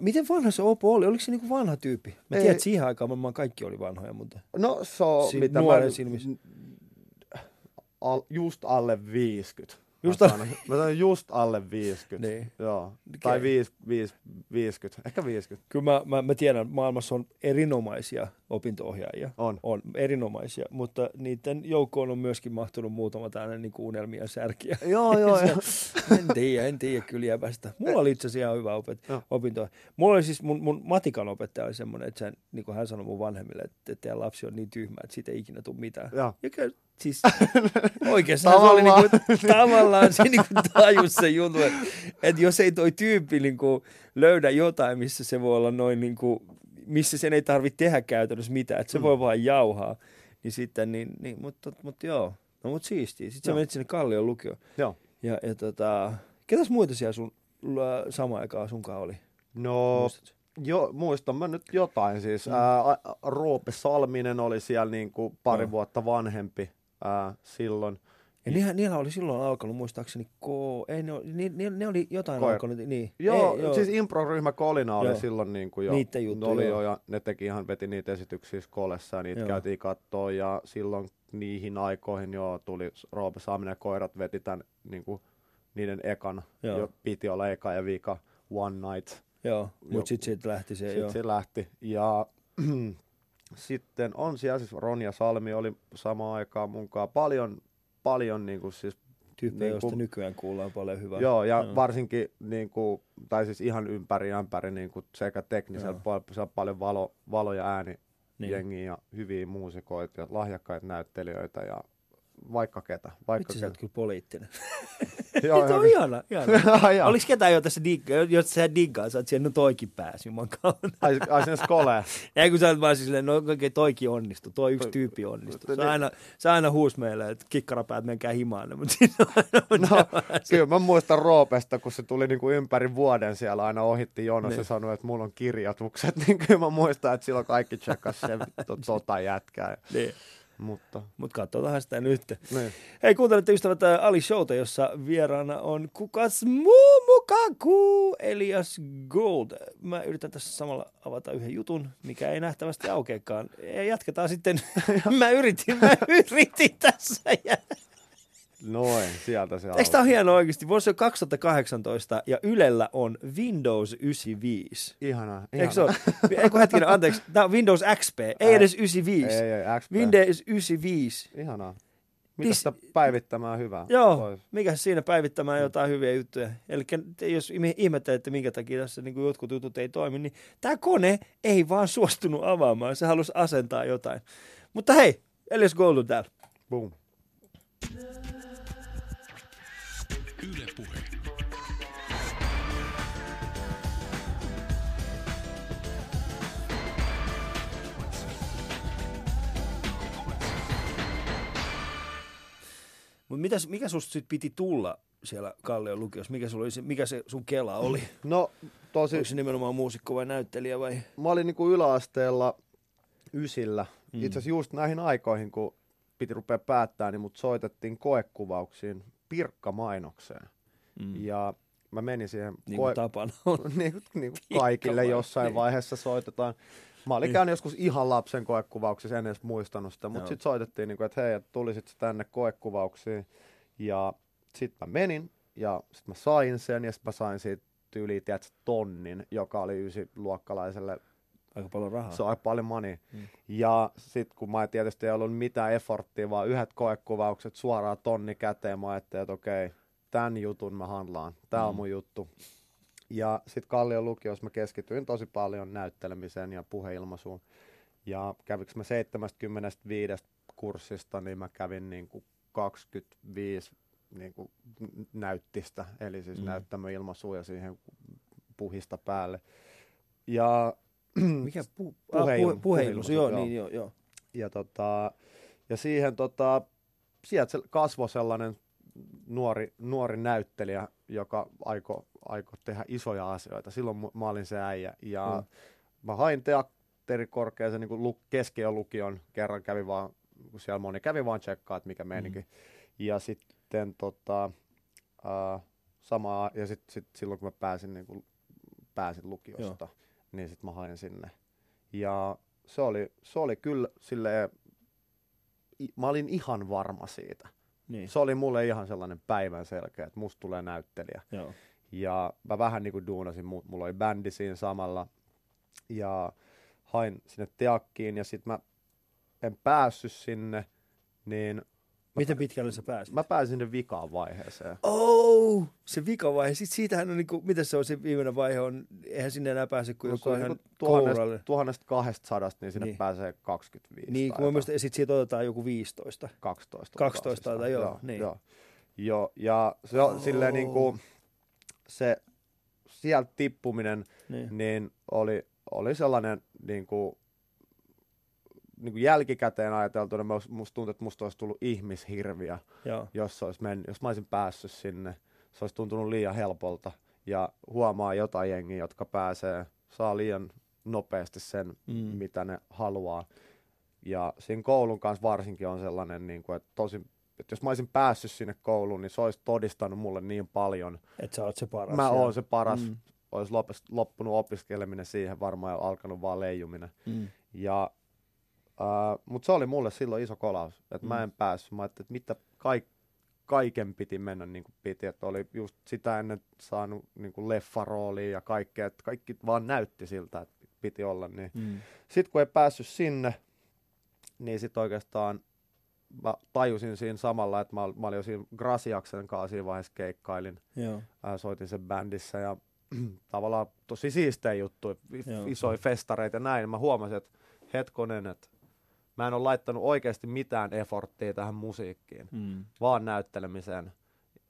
miten vanha se Opo oli? Oliko se niin kuin vanha tyyppi? Mä tiedän, että siihen aikaan varmaan kaikki oli vanhoja, mutta No se on, Si- mitä nuoren mä, silmissä. Al, just alle 50. Just mä alle- sanon, mä sanon just alle 50. Niin. Joo. Tai. 5, 5, 50. Ehkä 50. kyllä mä, mä, mä tiedän, maailmassa on erinomaisia opinto-ohjaajia. On. On erinomaisia, mutta niiden joukkoon on myöskin mahtunut muutama tällainen niin unelmia särkiä. Joo, joo. joo. en tiedä, en tiedä kyllä jäbästä. Mulla oli itse asiassa ihan hyvä opet, opinto. Mulla oli siis, mun, mun matikan opettaja oli semmoinen, että sen, niin kuin hän sanoi mun vanhemmille, että teidän lapsi on niin tyhmä, että siitä ei ikinä tule mitään. Joo. Ja kyllä, siis oikeastaan se oli Tavallaan. niinku, tavallaan se niinku tajus se juttu, että, että jos ei toi tyyppi niinku löydä jotain, missä se voi olla noin niinku, missä sen ei tarvitse tehdä käytännössä mitään, että se Mm. voi vaan jauhaa, niin sitten, niin, niin mutta, mutta joo, no mutta siistiä. Sitten sä Joo. menit sinne Kallion lukioon. Joo. Ja, ja tota, ketäs muita siellä sun ä, samaan aikaan sunkaan oli? No, Muistatko? jo, muistan mä nyt jotain siis. Mm. Ää, Roope Salminen oli siellä niinku pari Joo. vuotta vanhempi ää, silloin. Ja niillä, niillä oli silloin alkanut muistaakseni K, ei ne, oli- ni, ne oli jotain Koira. alkanut, niin. Joo, ei, joo. siis improryhmä Kolina oli Joo. silloin niin kuin jo, Niitten juttu, oli joo. jo, ja ne teki ihan, veti niitä esityksiä Skolessa ja niitä Joo. käytiin kattoon, ja silloin niihin aikoihin jo tuli Roope Saaminen ja koirat veti tämän niin kuin, niiden ekan, Joo. jo, piti olla eka ja vika One Night, Joo, mutta sitten siitä lähti se, sitten joo. se lähti, ja sitten on siellä siis Ronja Salmi oli samaan aikaan mukaan paljon, paljon niin kuin siis Tyyppejä, niinku- joista nykyään kuullaan paljon hyvää. Joo, ja Joo. Varsinkin, niin kuin, tai siis ihan ympäri ämpäri niin kuin sekä teknisellä puolella, siellä on paljon valo, valo ja ääni Niin. jengiä ja hyviä muusikoita ja lahjakkaita näyttelijöitä ja vaikka ketä. Vaikka Vitsi, sä oot ketä. kyllä poliittinen. joo, on ihana, ihana. Oliko ketään jo tässä diggaa, jos sä diggaa, sä oot siellä, no toikin pääsi, juman kautta. Ai, ai sinne skoleen. Ja kun sä oot vaan silleen, no oikein toikin onnistu, toi yksi tyyppi onnistu. Se aina, se aina huus meille, että kikkarapäät menkää himaan, mutta siinä on aina No, kyllä mä muistan Roopesta, kun se tuli niinku ympäri vuoden siellä aina ohitti jonossa Niin. ja sanoi, että mulla on kirjoitukset, niin kyllä mä muistan, että silloin kaikki tsekkas to- tota jätkää. niin. Mutta, Mutta katsotaan sitä nyt. niin. Hei, kuuntelette ystävät Ali Showta, jossa vieraana on kukas muu mukaan kuin Elias Gold. Mä yritän tässä samalla avata yhden jutun, mikä ei nähtävästi aukeakaan. Ja jatketaan sitten. mä yritin, mä yritin tässä. Ja... Noin, sieltä se Eikö tää ole hienoa oikeasti? Vuosi on 2018 ja Ylellä on Windows 95. Ihanaa. Eikö se ole? Eikö hetkinen, anteeksi. Tämä on Windows XP, ei edes 95. Ei, ei, XP. Windows 95. Ihanaa. Mitä Dis- sitä päivittämään hyvää? Joo, Pois. mikä siinä päivittämään jotain hyviä juttuja. Eli jos ihmettelette, minkä takia tässä niin jotkut jutut ei toimi, niin tämä kone ei vaan suostunut avaamaan. Se halusi asentaa jotain. Mutta hei, Elias Gold on täällä. Boom. Mutta mitäs, mikä susta sit piti tulla siellä Kallion lukiossa? Mikä, sulla oli se, mikä se sun kela oli? No, tosi, Onko se nimenomaan muusikko vai näyttelijä vai? mä olin niinku yläasteella ysillä. Mm. Itse asiassa just näihin aikoihin, kun piti rupea päättää, niin mut soitettiin koekuvauksiin Pirkka-mainokseen. Mm. Ja mä menin siihen Niin kuin tapana on. niin, niin kuin kaikille jossain niin. vaiheessa soitetaan. Mä olin Niin. käynyt joskus ihan lapsen koekuvauksissa, en edes muistanut sitä, mutta sitten soitettiin, niin kuin, että hei, että tulisit tänne koekuvauksiin. Ja sitten mä menin ja sitten mä sain sen ja sitten mä sain siitä tyyliin, tiedätkö, tonnin, joka oli ysiluokkalaiselle Aika paljon rahaa. se on aika paljon money. Mm. Ja sitten kun mä en tietysti ei ollut mitään efforttia, vaan yhdet koekuvaukset suoraan tonni käteen, mä ajattelin, että okei, tämän jutun mä handlaan, on Mm. mun juttu. Ja sitten Kallion lukiossa mä keskityin tosi paljon näyttelemiseen ja puheilmaisuun. Ja kävikö mä 75 kurssista, niin mä kävin niin kuin 25 niin kuin näyttistä, eli siis Mm. näyttämöilmaisua ja siihen puhista päälle. Ja Mikä pu- Puheilma- ah, puhe, puheilmaisu, puheilmaisu, joo, joo. niin joo, joo. ja, tota, ja siihen tota, sieltä kasvoi sellainen nuori, nuori näyttelijä, joka aiko, aiko tehdä isoja asioita. Silloin mä olin se äijä. Ja Mm. mä hain teatterikorkeaseen niin kuin lu- keskiolukion. Kerran kävi vaan, kun siellä moni kävi vaan tsekkaa, että mikä meininki. Mm. Ja sitten tota, uh, samaa, ja sit, sit silloin kun mä pääsin, niin kuin, pääsin lukiosta, niin sitten mä hain sinne. Ja se oli, se oli kyllä silleen, mä olin ihan varma siitä. Niin, Se oli mulle ihan sellainen päivän selkeä, että musta tulee näyttelijä. joo. Ja mä vähän niin kuin duunasin, mu- mulla oli bändi siinä samalla. Ja hain sinne teakkiin ja sitten mä en päässyt sinne, niin Miten pitkälle sä pääsit? mä pääsin sinne vikaan vaiheeseen. Oh, se vikavaihe. Sitten siitähän on niinku, mitä se on se viimeinen vaihe on, eihän sinne enää pääse kuin No, joku ihan niinku tuhannesta, kouralle. tuhannesta kahdestasadasta, niin sinne Niin. niin. pääsee 25. Niin, kun mä muistan, ja sit siitä otetaan joku 15. 12. 12 taitaa, taitaa, joo, joo, niin. joo. joo. ja se on Oh. silleen niin kuin, se sieltä tippuminen, Niin. niin oli, oli sellainen niin kuin, niin kuin jälkikäteen ajateltuna, musta tuntuu, että musta olisi tullut ihmishirviö, Joo. jos, olisi mennyt, jos mä olisin päässyt sinne. Se olisi tuntunut liian helpolta ja huomaa jotain jengiä, jotka pääsee, saa liian nopeasti sen, Mm. mitä ne haluaa. Ja siinä koulun kanssa varsinkin on sellainen, niin kuin, että, tosi, että jos mä olisin päässyt sinne kouluun, niin se olisi todistanut mulle niin paljon. Että sä oot se paras. Mä oon se paras. Mm. Olisi loppunut opiskeleminen siihen varmaan ja alkanut vaan leijuminen. Mm. Ja, äh, mutta se oli mulle silloin iso kolaus, että Mm. mä en päässyt. Mä ajattelin, että mitä kaik, kaiken piti mennä niin kuin piti. Että oli just sitä ennen saanut niin kuin leffaroolia ja kaikkea. Että kaikki vaan näytti siltä, että piti olla. Niin. Mm. Sitten kun ei päässyt sinne, niin sitten oikeastaan mä tajusin siinä samalla, että mä, mä olin jo siinä Grasiaksen kanssa siinä vaiheessa keikkailin. Joo. Ää, soitin sen bändissä ja tavallaan tosi siistejä juttuja, isoja festareita ja näin. Mä huomasin, että hetkonen, että mä en ole laittanut oikeasti mitään efforttia tähän musiikkiin, Mm. vaan näyttelemiseen.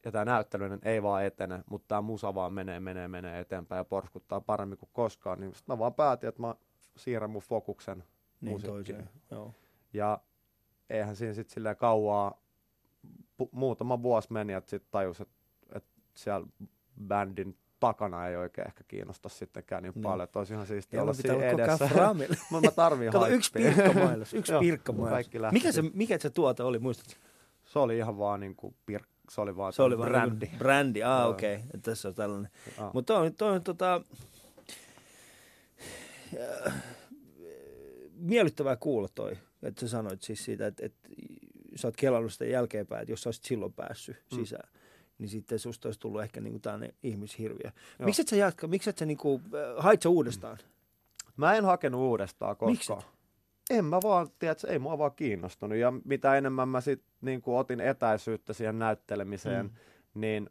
Ja tämä näytteleminen ei vaan etene, mutta tämä musa vaan menee, menee, menee eteenpäin ja porskuttaa paremmin kuin koskaan. Niin sit mä vaan päätin, että mä siirrän mun fokuksen Niin musiikkiin. toiseen. Joo. Ja eihän siinä sitten silleen kauaa, pu- muutama vuosi meni, että sitten tajus, että, että siellä bändin takana ei oikein ehkä kiinnosta sittenkään niin Niin. paljon, että olisi ihan siistiä olla siinä edessä. Mutta mä tarvin Kato, yksi pirkkamailos, yksi pirkkamailos. Mikä se, mikä se tuote oli, muistatko? Se oli ihan vaan niinku pir... se oli vaan, Se oli vaan brändi. Niin brändi, ah okei, okay. tässä on tällainen. Mutta toi, toi on tota, äh, miellyttävää kuulla toi, että sä sanoit siis siitä, että, että sä oot kelannut sitä jälkeenpäin, että jos sä olisit silloin päässyt Mm. Niin sitten susta olisi tullut ehkä niinku tämmöinen ihmishirviö. Joo. Miksi et sä jatka, miksi et sä niinku, äh, hait sä uudestaan? Mä en hakenut uudestaan Miksi koskaan. En mä vaan, tiedätkö, ei mua vaan kiinnostunut. Ja mitä enemmän mä sit niin otin etäisyyttä siihen näyttelemiseen, Mm. mm. niin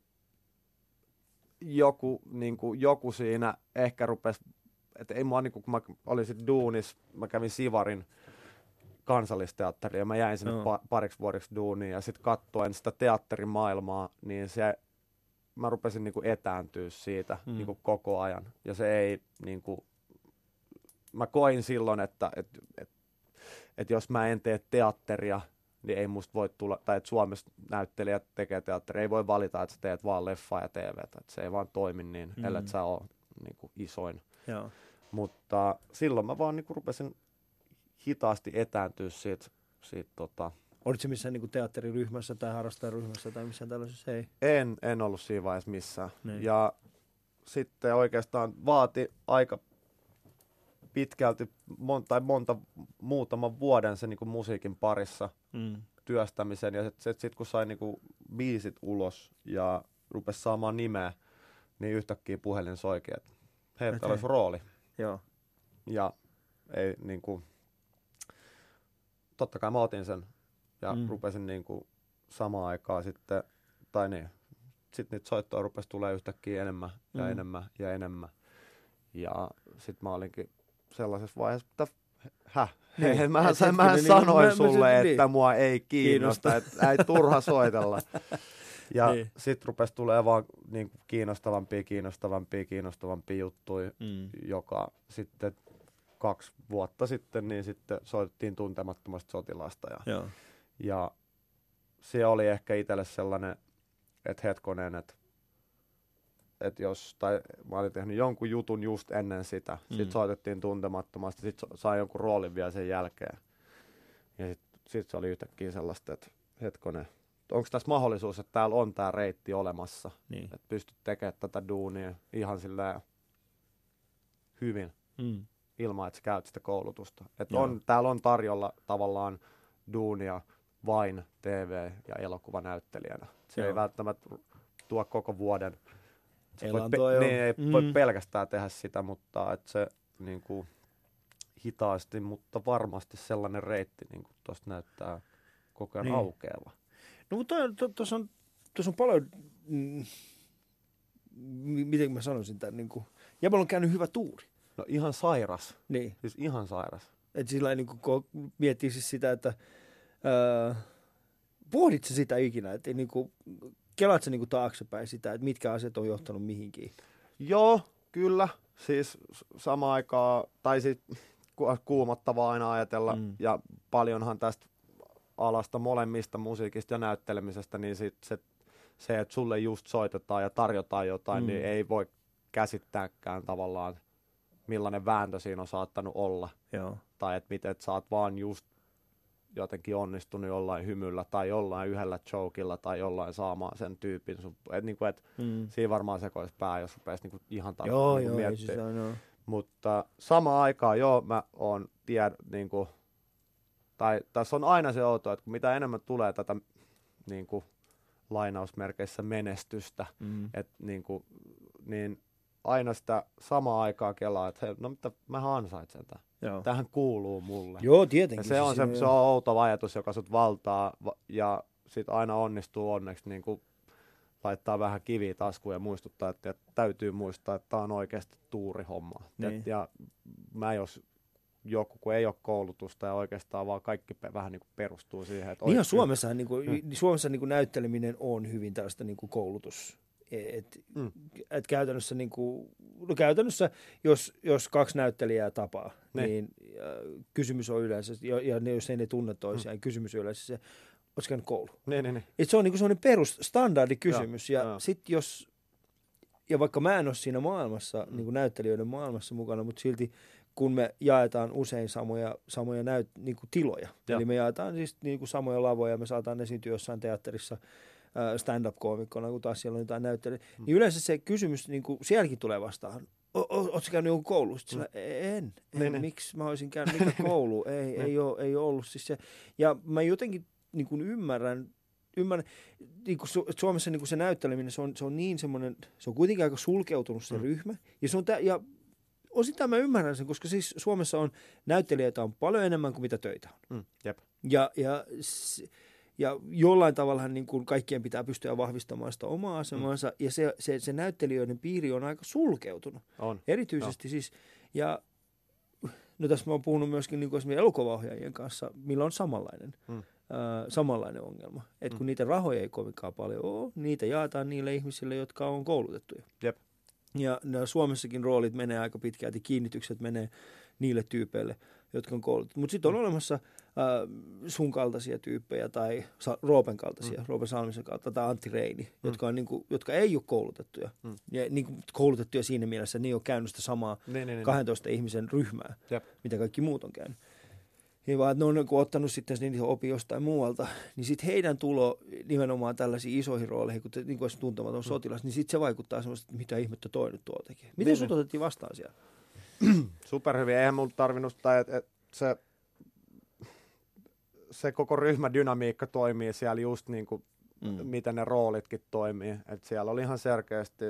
joku, niin kuin, joku siinä ehkä rupesi, että ei mua, niin kuin, kun mä olin sit duunis, mä kävin Sivarin kansallisteatteriin ja mä jäin sinne Joo. pa- pariksi vuodeksi duuniin ja sitten katsoen sitä teatterimaailmaa, niin se, mä rupesin niin kuin etääntyä siitä Mm. mm. niin kuin koko ajan. Ja se ei, niin kuin, mä koin silloin, että et, et, et jos mä en tee teatteria, niin ei musta voi tulla, tai että Suomessa näyttelijät tekee teatteria, ei voi valita, että sä teet vaan leffaa ja TVtä, että se ei vaan toimi niin, Mm. mm. ellei sä ole niin kuin isoin. Joo. Mutta silloin mä vaan niin kuin rupesin hitaasti etääntyä siitä, siitä tota, Olitko missään niinku teatteriryhmässä tai harrastajaryhmässä tai missään tällaisessa? Ei. en, en ollut siinä vaiheessa missään. Niin. Ja sitten oikeastaan vaati aika pitkälti monta, tai monta muutaman vuoden sen niin musiikin parissa Mm. työstämisen. Ja sitten sit, sit, kun sai niin kuin biisit ulos ja rupesi saamaan nimeä, niin yhtäkkiä puhelin soikin, että hei, täällä olisi rooli. Joo. Ja ei niin kuin, totta kai mä otin sen ja Mm. rupesin niin kuin samaan aikaan sitten, tai niin, sitten niitä soittoja rupesi tulee yhtäkkiä enemmän ja Mm. mm. enemmän ja enemmän. Ja sitten mä olinkin sellaisessa vaiheessa, että häh, Niin, niin, mähän, sä, mähän hetkinen, niin, sanoin mä- sulle, niin. että mua ei kiinnosta, Kiinnosta. että ei turha soitella. Ja Niin. niin. sitten rupesi tulee vaan niin kiinnostavampia, kiinnostavampia, kiinnostavampia juttuja, Mm. joka sitten kaksi vuotta sitten, niin sitten soitettiin tuntemattomasta sotilasta. Ja, Joo. ja se oli ehkä itselle sellainen, että hetkonen, että, että jos, tai mä olin tehnyt jonkun jutun just ennen sitä, mm. Sitten soitettiin tuntemattomasti, sitten sai jonkun roolin vielä sen jälkeen. Ja sitten sit se oli yhtäkkiä sellaista, että hetkonen, onko tässä mahdollisuus, että täällä on tämä reitti olemassa, Niin. että pystyt tekemään tätä duunia ihan silleen hyvin Mm. Ilman, että sä käyt sitä koulutusta. Et Joo. on, täällä on tarjolla tavallaan duunia vain TV- ja elokuvanäyttelijänä. Se Joo. ei välttämättä tuo koko vuoden. Se voi, joo. niin, ei Mm. voi pelkästään tehdä sitä, mutta että se niin kuin, hitaasti, mutta varmasti sellainen reitti niin kuin tuosta näyttää koko ajan Niin. aukeava. No mutta tuossa on, tuossa on paljon, mm, mi- miten mä sanoisin tämän, niin kuin, Jäbällä on käynyt hyvä tuuri. No ihan sairas, Niin, siis ihan sairas. että sillä niin kuin, miettii siis sitä, että ää, pohdit sä sitä ikinä, että niin kuin, kelaat sä niin kuin taaksepäin sitä, että mitkä asiat on johtanut mihinkin. Joo, kyllä. Siis s- samaan aikaan, tai siis ku- kuumottavaa aina ajatella, Mm. ja paljonhan tästä alasta molemmista musiikista ja näyttelemisestä, niin sit se, se, että sulle just soitetaan ja tarjotaan jotain, Mm. mm. niin ei voi käsittääkään tavallaan, millainen vääntö siinä on saattanut olla. Joo. Tai että miten et sä oot vaan just jotenkin onnistunut jollain hymyllä tai jollain yhdellä chokilla tai jollain saamaan sen tyypin. Et niinku, et Mm. siinä varmaan sekoisi pää, jos rupeaisi niinku ihan tarkkaan Joo, niinku joo, siis on, joo. Mutta samaan aikaan, joo, mä oon tied, niinku, tai tässä on aina se outo, että mitä enemmän tulee tätä niinku, lainausmerkeissä menestystä, Mm. et, niinku, niin aina sitä samaa aikaa kelaa, että hei, no mitä, mä ansaitsen tämän. Joo. Tähän kuuluu mulle. Joo, tietenkin. Ja se on, siis, se, se on outo ajatus, joka sut valtaa va- ja sit aina onnistuu onneksi niin kuin laittaa vähän kiviä taskuun ja muistuttaa, että, että täytyy muistaa, että tämä on oikeasti tuurihomma. Niin. Et, ja mä jos joku, kun ei ole koulutusta ja oikeastaan vaan kaikki pe- vähän niin kuin perustuu siihen. Että Niin on oikein- Suomessa, niin kuin, Suomessa niin kuin näytteleminen on hyvin tällaista niin kuin koulutus. Et, Mm. et käytännössä, niin kuin, no käytännössä jos, jos kaksi näyttelijää tapaa, Ne. niin äh, kysymys on yleensä, ja, ja ne, jos ei ne tunne toisiaan, mm. kysymys on yleensä se, oletko käynyt koulu? Niin, niin, niin. Et se on niin sellainen perusstandardikysymys, Joo, ja joo. sitten jos, ja vaikka mä en ole siinä maailmassa, mm. niin kuin näyttelijöiden maailmassa mukana, mutta silti kun me jaetaan usein samoja, samoja näyt, niin kuin tiloja. Ja. Eli me jaetaan siis niin kuin samoja lavoja, me saataan esiintyä jossain teatterissa stand-up-koomikkona, kun taas siellä on jotain näyttelyä. Mm. Niin yleensä se kysymys niin kuin sielläkin tulee vastaan. Oletko käynyt jonkun koulussa? Mm. En. en. Ne, ne. Miksi mä olisin käynyt? Mikä koulu? ei, ei, ole, ei ole ollut. Siis se. Ja mä jotenkin niin kuin ymmärrän, ymmärrän niin kuin Suomessa niin kuin se näytteleminen, se on, se on niin semmoinen, se on kuitenkin aika sulkeutunut se mm. ryhmä. Ja, se on tä, ja osittain mä ymmärrän sen, koska siis Suomessa on näyttelijöitä on paljon enemmän kuin mitä töitä on. Mm, jep. Ja, ja, ja jollain tavalla niin kuin kaikkien pitää pystyä vahvistamaan sitä omaa asemansa. Mm. Ja se, se, se näyttelijöiden piiri on aika sulkeutunut. On. Erityisesti no. siis. Ja no tässä mä oon puhunut myöskin niin kuin elokuvaohjaajien kanssa, millä on samanlainen. Mm samanlainen ongelma. Että kun mm. niitä rahoja ei kovinkaan paljon ole, niitä jaetaan niille ihmisille, jotka on koulutettuja. Jep. Ja Suomessakin roolit menee aika pitkälti, kiinnitykset menee niille tyypeille, jotka on koulutettu. Mutta sitten on mm. olemassa äh, sun kaltaisia tyyppejä tai Sa- Roopen kaltaisia, mm. Roopen Salmisen kautta tai Antti Reini, mm. jotka, on, niinku, jotka ei ole koulutettuja. Mm. Ja niinku, koulutettuja siinä mielessä, että ne ei ole käynyt sitä samaa ne, ne, ne, 12 ne. ihmisen ryhmää, Jep. mitä kaikki muut on käynyt niin vaan, ne on niin ottanut sitten niitä opi jostain muualta, niin sitten heidän tulo nimenomaan tällaisiin isoihin rooleihin, kun niin kuin tuntematon mm. sotilas, niin sitten se vaikuttaa semmoista, että mitä ihmettä toi nyt tuo tekee. Miten niin, sut niin. otettiin vastaan siellä? Superhyvin. Eihän mulla tarvinnut, tai että et se, se koko ryhmädynamiikka toimii siellä just niin kuin, mm. miten ne roolitkin toimii. Et siellä oli ihan selkeästi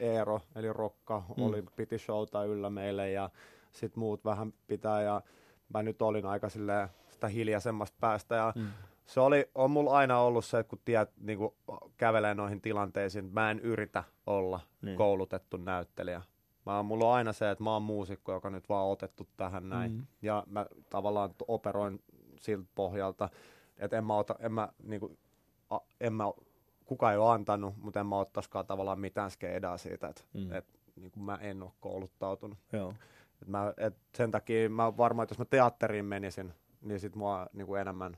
Eero, eli Rokka, mm. oli, piti showta yllä meille ja sitten muut vähän pitää ja mä nyt olin aika silleen sitä hiljaisemmasta päästä ja mm. se oli, on mulla aina ollut se, että kun tiedät, niin kun kävelee noihin tilanteisiin, mä en yritä olla niin. koulutettu näyttelijä. Mä, mulla on aina se, että mä oon muusikko, joka nyt vaan otettu tähän näin. Mm. Ja mä tavallaan operoin siltä pohjalta, että en mä ota, en mä, niin kuin, a, en mä, kuka ei ole antanut, mutta en mä ottaisikaan tavallaan mitään skeedaa siitä, että mm. et, niin kuin mä en ole kouluttautunut. Joo. Et mä, et sen takia mä varmaan, että jos mä teatteriin menisin, niin sit mua niin kuin enemmän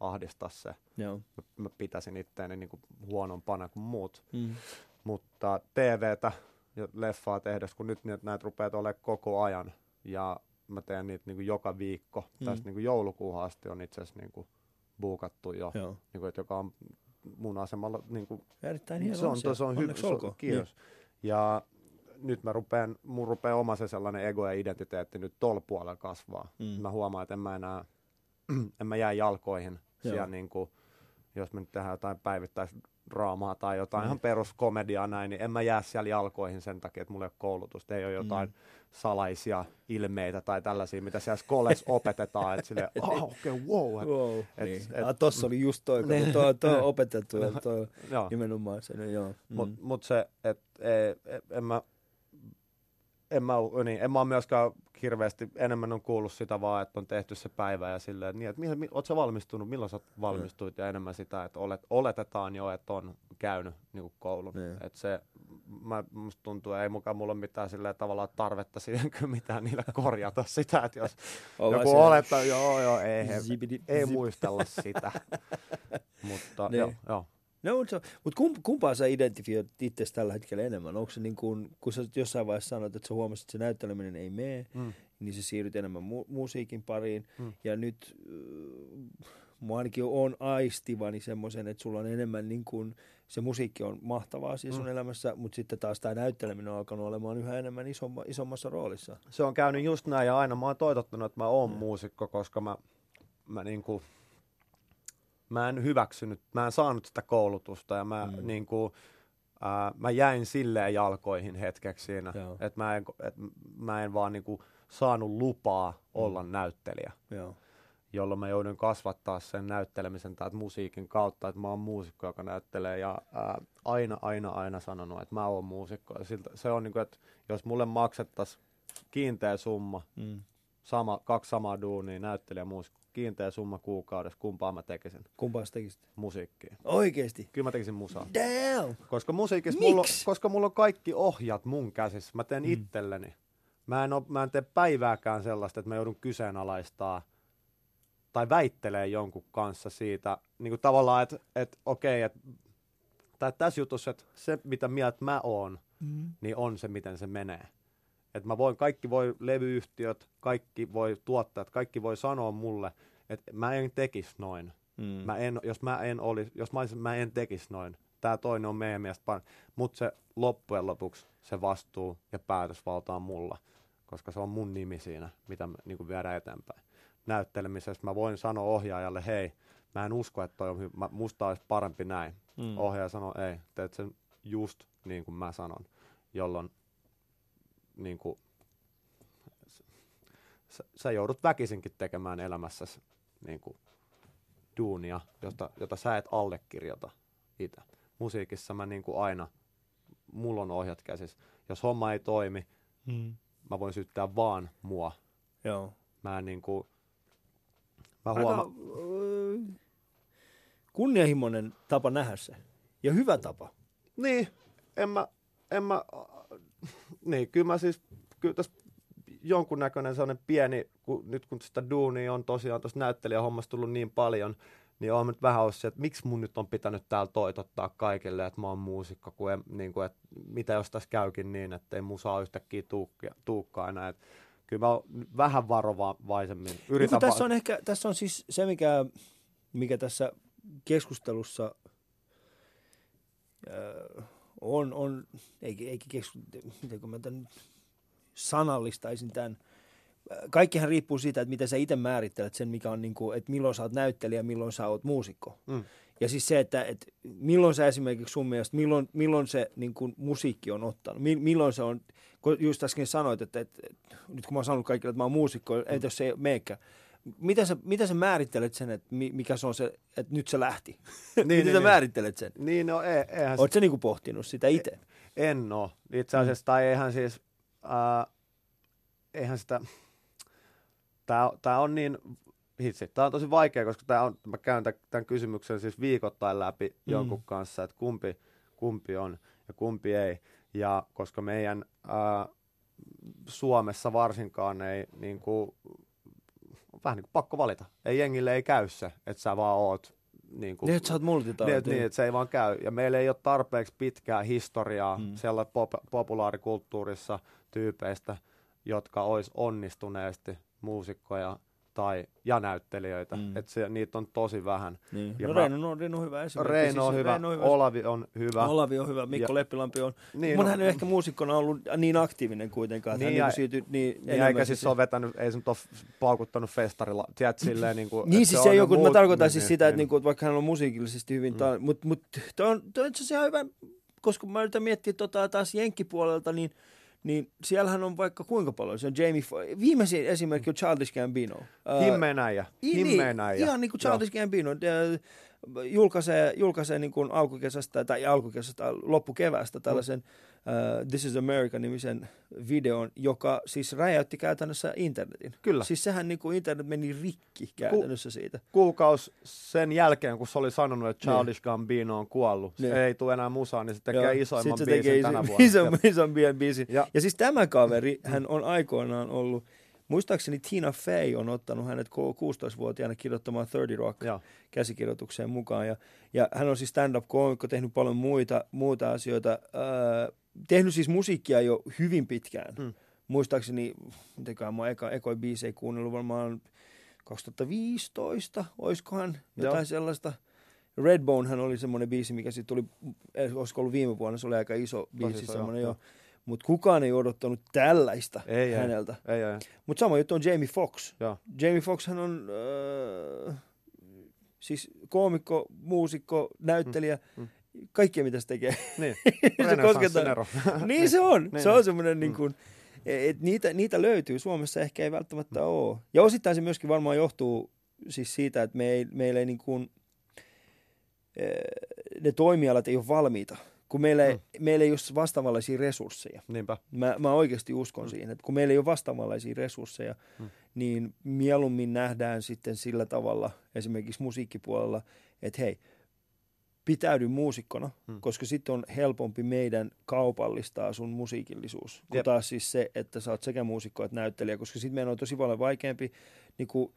ahdistaa se. Joo. Mä, mä pitäisin itteeni niin kuin huonompana kuin muut. Mm. Mutta TVtä ja leffaa tehdessä, kun nyt näitä rupeaa olemaan koko ajan, ja mä teen niitä niin kuin joka viikko. Mm. Tästä niin kuin joulukuuhun asti on itse asiassa niin kuin buukattu jo, Joo. Niin kuin, että joka on mun asemalla. Niin kuin, Erittäin hieno se on, se on hyvä. Kiitos. Niin. Ja nyt mä rupean, mun rupeaa oma se sellainen ego ja identiteetti nyt tol puolella kasvaa. Mm. Mä huomaan, että en mä enää, en mä jää jalkoihin Joo. siellä niin kuin, jos me nyt tehdään jotain päivittäisdraamaa tai jotain mm. ihan peruskomediaa näin, niin en mä jää siellä jalkoihin sen takia, että mulla ei ole koulutusta, ei ole jotain mm. salaisia ilmeitä tai tällaisia, mitä siellä skoles opetetaan, että silleen, oh, okei, okay, wow. Et, wow et, niin. et, ah, tossa oli just toi, kun niin. toi, toi on opetettu, ja toi nimenomaan se, no, joo. Mm. Mut, mut se, että en mä, en mä, niin, en mä myöskään hirveästi, enemmän on kuullut sitä vaan, että on tehty se päivä ja silleen, että, niin, että mihin, oot sä valmistunut, milloin sä valmistuit ja enemmän sitä, että olet, oletetaan jo, että on käynyt niin kuin koulun. Niin. Että se, mä, musta tuntuu, ei mukaan mulla ole mitään silleen tavallaan tarvetta siihen mitään niille korjata sitä, että jos joku olettaa, joo joo, ei, he, ei muistella sitä. Mutta niin. joo, joo. No, mutta, mutta kump, kumpaa sä identifioit itse tällä hetkellä enemmän? Onko se niin kuin, kun sä jossain vaiheessa sanoit, että sä huomasit, että se näytteleminen ei mene, mm. niin se siirryt enemmän mu- musiikin pariin. Mm. Ja nyt äh, mua ainakin on aistivani semmoisen, että sulla on enemmän niin kuin, se musiikki on mahtava asia sun mm. elämässä, mutta sitten taas tämä näytteleminen on alkanut olemaan yhä enemmän isomma, isommassa roolissa. Se on käynyt just näin ja aina mä oon toitottanut, että mä oon mm. muusikko, koska mä, mä niin kuin, mä en hyväksynyt, mä en saanut sitä koulutusta ja mä, mm. niin kuin, ää, mä jäin silleen jalkoihin hetkeksi siinä, että mä en, et mä en vaan niin kuin, saanut lupaa mm. olla näyttelijä. Joo. jolloin mä joudun kasvattaa sen näyttelemisen tai musiikin kautta, että mä oon muusikko, joka näyttelee ja ää, aina, aina, aina sanonut, että mä oon muusikko. Ja siltä, se on niin kuin, että jos mulle maksettaisiin kiinteä summa, mm. Sama, kaksi samaa duunia, näyttelijä ja muusikko, kiinteä summa kuukaudessa, kumpaa mä tekisin. Kumpaa sä tekisit? Musiikkia. Oikeesti? Kyllä mä tekisin musaa. Damn! Koska musiikissa mulla, koska mulla on kaikki ohjat mun käsissä. Mä teen mm. itselleni. Mä en, oo, mä en tee päivääkään sellaista, että mä joudun kyseenalaistaa tai väittelee jonkun kanssa siitä, niin kuin tavallaan, että, että okei, että tai tässä jutussa, että se mitä mieltä mä oon, mm. niin on se miten se menee. Et mä voin, kaikki voi, levyyhtiöt, kaikki voi tuottajat, kaikki voi sanoa mulle, että mä en tekisi noin. Mm. Mä en, jos mä en olisi, jos mä, olisin, mä en tekisi noin. Tämä toinen on meidän mielestä parempi. Mutta se loppujen lopuksi se vastuu ja päätösvalta on mulla, koska se on mun nimi siinä, mitä me niin viedään eteenpäin. Näyttelemisessä mä voin sanoa ohjaajalle, hei, mä en usko, että toi on hyvä, musta olisi parempi näin. Mm. Ohjaaja sanoo, ei, teet sen just niin kuin mä sanon, jolloin niin kuin, sä, sä joudut väkisinkin tekemään elämässäsi niin kuin, duunia, jota, jota sä et allekirjoita itse. Musiikissa mä niin kuin aina, mulla on ohjat käsissä. Jos homma ei toimi, hmm. mä voin syyttää vaan mua. Joo. Mä en niin kuin, mä Aika, kunnianhimoinen tapa nähdä se. Ja hyvä tapa. Niin, en mä, en mä, niin, kyllä mä siis, kyllä tässä jonkunnäköinen sellainen pieni, kun, nyt kun sitä duunia on tosiaan tuossa näyttelijähommassa tullut niin paljon, niin on nyt vähän ollut se, että miksi mun nyt on pitänyt täällä toitottaa kaikille, että mä oon muusikko, kun en, niin kuin, että mitä jos tässä käykin niin, että ei musaa yhtäkkiä tuukkia, tuukkaa enää. Että kyllä mä oon vähän varovaisemmin. Yritän niin tässä on ehkä, tässä on siis se, mikä, mikä tässä keskustelussa äh, on, on eikä, eikä keskustelu, miten kun mä tämän sanallistaisin tämän. Kaikkihan riippuu siitä, että miten sä itse määrittelet sen, mikä on niin kuin, että milloin sä oot näyttelijä, milloin sä oot muusikko. Mm. Ja siis se, että, että milloin sä esimerkiksi sun mielestä, milloin, milloin se niin kuin musiikki on ottanut, milloin se on, kun just äsken sanoit, että, että, että nyt kun mä oon sanonut kaikille, että mä oon muusikko, mm. entä jos se ei meekään, mitä sä, mitä sä määrittelet sen, että mikä se on se, että nyt se lähti? niin, Miten niin, sä niin. määrittelet sen? Niin, no ei, eihän... Oletko sä niinku pohtinut sitä itse? En oo. Itse asiassa, mm. tai eihän siis, äh, eihän sitä, tää, tää on niin, hitsi, tää on tosi vaikea, koska tää on, mä käyn tämän kysymyksen siis viikoittain läpi mm. jonkun kanssa, että kumpi, kumpi on ja kumpi ei. Ja koska meidän äh, Suomessa varsinkaan ei niin kuin, vähän niin kuin pakko valita. Ei jengille ei käy se, että sä vaan oot niin kuin, niin, että sä oot multitalentti. Niin, niin, että se ei vaan käy. Ja meillä ei ole tarpeeksi pitkää historiaa hmm. siellä pop- populaarikulttuurissa tyypeistä, jotka olisi onnistuneesti muusikkoja tai, ja näyttelijöitä. Mm. Että se, niitä on tosi vähän. Niin. Ja no mä, Reino, on, Reino on hyvä esimerkki. Reino on, siis, hyvä, Reino on hyvä, Olavi on hyvä. Olavi on hyvä, Mikko ja, Leppilampi on. Niin, Mun no, hän ei ehkä muusikkona ollut niin aktiivinen kuitenkaan. Niin, hän ja, niin, niin, niin eikä siis ole vetänyt, ei se nyt ole paukuttanut festarilla. Tiedät, silleen, niin, kuin, niin siis se, se joku, muut, mä tarkoitan niin, siis niin, sitä, niin, että, niin, kuin, vaikka hän on musiikillisesti hyvin, mm. mutta mut, toi on, toi on itse asiassa hyvä, koska mä yritän miettiä tota, taas jenkkipuolelta, niin – niin siellähän on vaikka kuinka paljon. Se on Jamie, F- viimeisin esimerkki on Childish Gambino. Uh, Himmeenäjä. Himmeenäjä. Niin, ihan niin kuin Childish Joo. Gambino. De, julkaisee, julkaisee niin kuin alkukesästä tai alkukesästä, loppukeväästä tällaisen uh, This is America-nimisen videon, joka siis räjäytti käytännössä internetin. Kyllä. Siis sehän niin kuin internet meni rikki käytännössä siitä. Kuukaus sen jälkeen, kun se oli sanonut, että Childish niin. Gambino on kuollut, niin. se ei tule enää musaa, niin se tekee Joo. isoimman se biisin tänä vuonna. Ison, ison biisin. Ja. ja siis tämä kaveri, hän on aikoinaan ollut Muistaakseni Tina Fey on ottanut hänet 16-vuotiaana kirjoittamaan 30 Rock Joo. käsikirjoitukseen mukaan. Ja, ja hän on siis stand-up-koomikko, tehnyt paljon muita, muita asioita. Äh, tehnyt siis musiikkia jo hyvin pitkään. Hmm. Muistaakseni, mitenkään mä eka, ekoi biisei kuunnellut varmaan 2015, oiskohan jotain Joo. sellaista. Redbone hän oli semmoinen biisi, mikä sitten tuli, eh, olisiko ollut viime vuonna, se oli aika iso biisi, semmoinen jo. jo. Mutta kukaan ei odottanut tällaista ei, häneltä. Ei, ei. Mutta sama juttu on Jamie Fox. Jamie Fox hän on äh, siis koomikko, muusikko, näyttelijä. Mm. Mm. Kaikkea mitä se tekee. Niin, se koskettaa. niin se on. niin, se on semmoinen niin kuin, et niitä, niitä löytyy. Suomessa ehkä ei välttämättä mm. ole. Ja osittain se myöskin varmaan johtuu siis siitä, että me ei, meillä ei niin kuin, ne toimialat ei ole valmiita kun meillä, ei, mm. meillä ei ole vastaavanlaisia resursseja. Niinpä. Mä, mä oikeasti uskon mm. siihen, että kun meillä ei ole vastaavanlaisia resursseja, mm. niin mieluummin nähdään sitten sillä tavalla esimerkiksi musiikkipuolella, että hei, pitäydy muusikkona, mm. koska sitten on helpompi meidän kaupallistaa sun musiikillisuus, kun Jep. taas siis se, että sä oot sekä muusikko että näyttelijä, koska sitten meidän on tosi paljon vaikeampi niin kuin,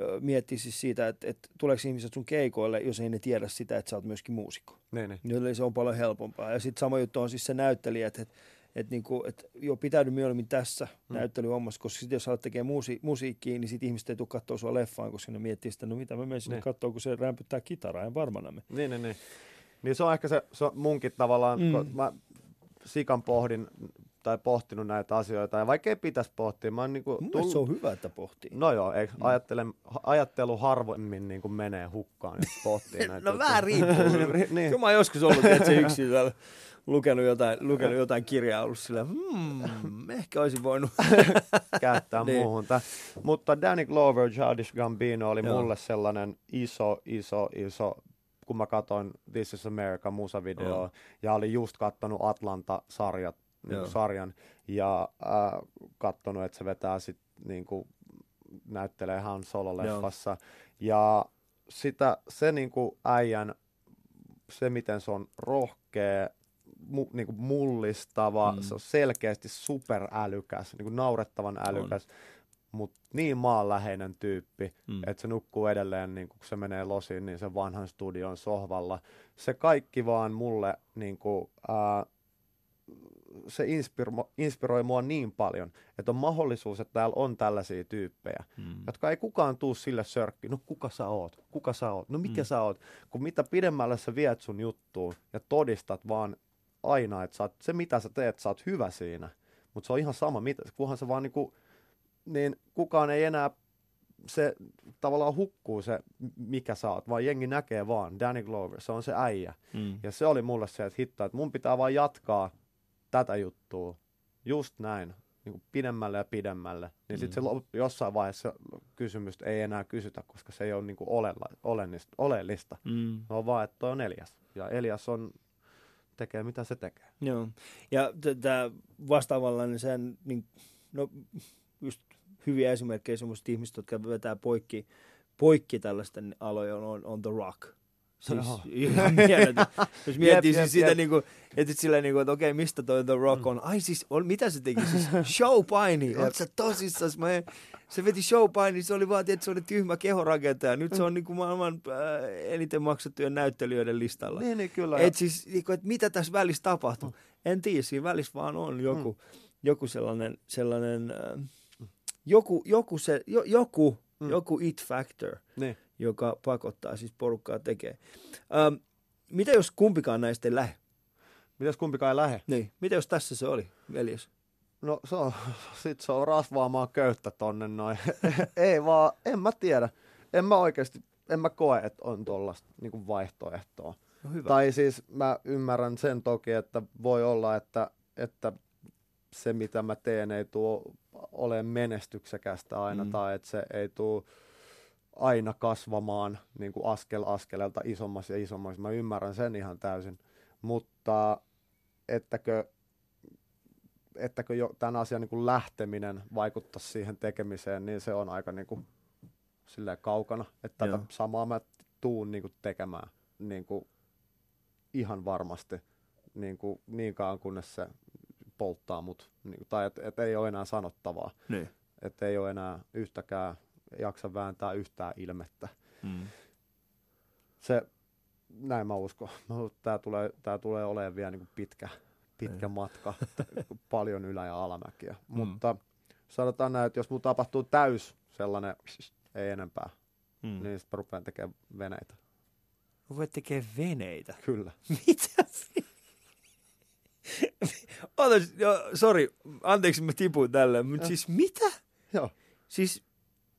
ö, miettii siis siitä, että, että tuleeko ihmiset sun keikoille, jos ei ne tiedä sitä, että sä oot myöskin muusikko. Niin, niin. Jolle se on paljon helpompaa. Ja sitten sama juttu on siis se näyttelijä, että, että, että, niinku, että jo pitäydy mieluummin tässä mm. näyttelyhommassa, koska sitten jos alat tekemään muusi, musiikkia, niin sitten ihmiset ei tule katsoa sua leffaan, koska ne miettii sitä, no mitä mä menen sinne Niin. katsoa, kun se rämpyttää kitaraa, en varmana me. Niin, niin, niin. Niin se on ehkä se, se munkin tavallaan, mm. kun mä sikan pohdin tai pohtinut näitä asioita, ja vaikka ei pitäisi pohtia, mä oon niinku Mun mielestä se on hyvä, että pohtii. No joo, eikö, ajattelen, ajattelu harvemmin niin kuin menee hukkaan, jos pohtii näitä. No vähän riippuu. Ri- niin. Kyllä mä oon joskus ollut, että se yksin täällä lukenut jotain, lukenut jotain kirjaa, ollut sillä, hmm, ehkä olisin voinut. käyttää Niin. muuhun. Tää. Mutta Danny Glover, Childish Gambino oli Joo. mulle sellainen iso, iso, iso, kun mä katsoin This is America musavideo Joo. ja olin just kattonut Atlanta-sarjat, niin Joo. kuin sarjan ja äh, kattonut, että se vetää sit niin kuin, näyttelee Han Solo-leffassa. Ja sitä, se niin kuin äijän, se miten se on rohkea, mu, niin kuin mullistava, Mm. se on selkeästi superälykäs, niin kuin naurettavan älykäs, mutta niin maanläheinen tyyppi, Mm. että se nukkuu edelleen, niin kun se menee losiin, niin sen vanhan studion sohvalla. Se kaikki vaan mulle, niin kuin, ää, se inspiro, inspiroi mua niin paljon, että on mahdollisuus, että täällä on tällaisia tyyppejä, Mm. jotka ei kukaan tuu sille sörkki. No kuka sä oot? Kuka sä oot? No mikä Mm. mm. sä oot? Kun mitä pidemmälle sä viet sun juttuun ja todistat vaan aina, että sä oot, se mitä sä teet, sä oot hyvä siinä. Mutta se on ihan sama, mitä, kunhan se vaan niinku, niin kukaan ei enää se tavallaan hukkuu se, mikä sä oot, vaan jengi näkee vaan, Danny Glover, se on se äijä. Mm. Ja se oli mulle se, että hitto, että mun pitää vaan jatkaa tätä juttua, just näin, niin kuin pidemmälle ja pidemmälle. Niin sitten se lop- jossain vaiheessa kysymystä ei enää kysytä, koska se ei ole niin kuin olella, olennista, oleellista. Mm. On vaan, että toi on Elias. Ja Elias on, tekee mitä se tekee. Joo. Ja tämä vastaavanlainen sen, niin, no just hyviä esimerkkejä semmoista ihmistä, jotka vetää poikki, poikki tällaisten alojen on, on The Rock. Siis Joo. ihan mieletön. Jos miettii Jep, siis jep, sitä, jep. niin kuin, että sillä niin kuin, että okei, mistä toi The Rock on? Ai siis, on, mitä se teki? Siis showpaini. Oletko sä tosissas? Mä en, se veti showpaini, se oli vaan, että se oli tyhmä kehorakentaja. Nyt se on niin kuin maailman äh, eniten maksettujen näyttelijöiden listalla. Niin, niin kyllä. Et siis, niinku, et mitä tässä välissä tapahtuu? En tiedä, siinä välissä vaan on joku, Mm. joku sellainen, sellainen äh, joku, joku, se, jo, joku, Mm. joku it factor, niin. Joka pakottaa siis porukkaa tekemään. Ähm, mitä jos kumpikaan näistä ei lähde? Mitäs kumpikaan ei lähe? Niin. Mitä jos tässä se oli, veljes? No se on, sit se on rasvaamaan köyttä tonne noin. ei vaan, en mä tiedä. En mä oikeasti, en mä koe, että on tuollaista niin vaihtoehtoa. No hyvä. Tai siis mä ymmärrän sen toki, että voi olla, että, että se mitä mä teen ei tuo ole menestyksekästä aina mm. tai että se ei tule aina kasvamaan niin kuin askel askeleelta isommaksi ja isommaksi. Mä ymmärrän sen ihan täysin, mutta ettäkö, ettäkö jo tämän asian niin kuin lähteminen vaikuttaa siihen tekemiseen, niin se on aika niin kuin, silleen kaukana. Että tätä samaa mä tuun niin kuin tekemään niin kuin, ihan varmasti niin, kuin, niin kauan kunnes se polttaa mut. Niin kuin, tai että et ei ole enää sanottavaa. Niin. Että ei ole enää yhtäkään jaksa vääntää yhtään ilmettä. Mm. Se, näin mä uskon. Tämä tulee, tää tulee olemaan vielä niin pitkä, pitkä Ei. matka, paljon ylä- ja alamäkiä. Mm. Mutta sanotaan näin, että jos mulla tapahtuu täys sellainen, ei enempää, Mm. niin sitten mä rupean tekemään veneitä. Voit tekee veneitä. Kyllä. Mitä? Ota, jo, sorry, anteeksi mä tipuin tälle, mutta siis mitä? Joo, Siis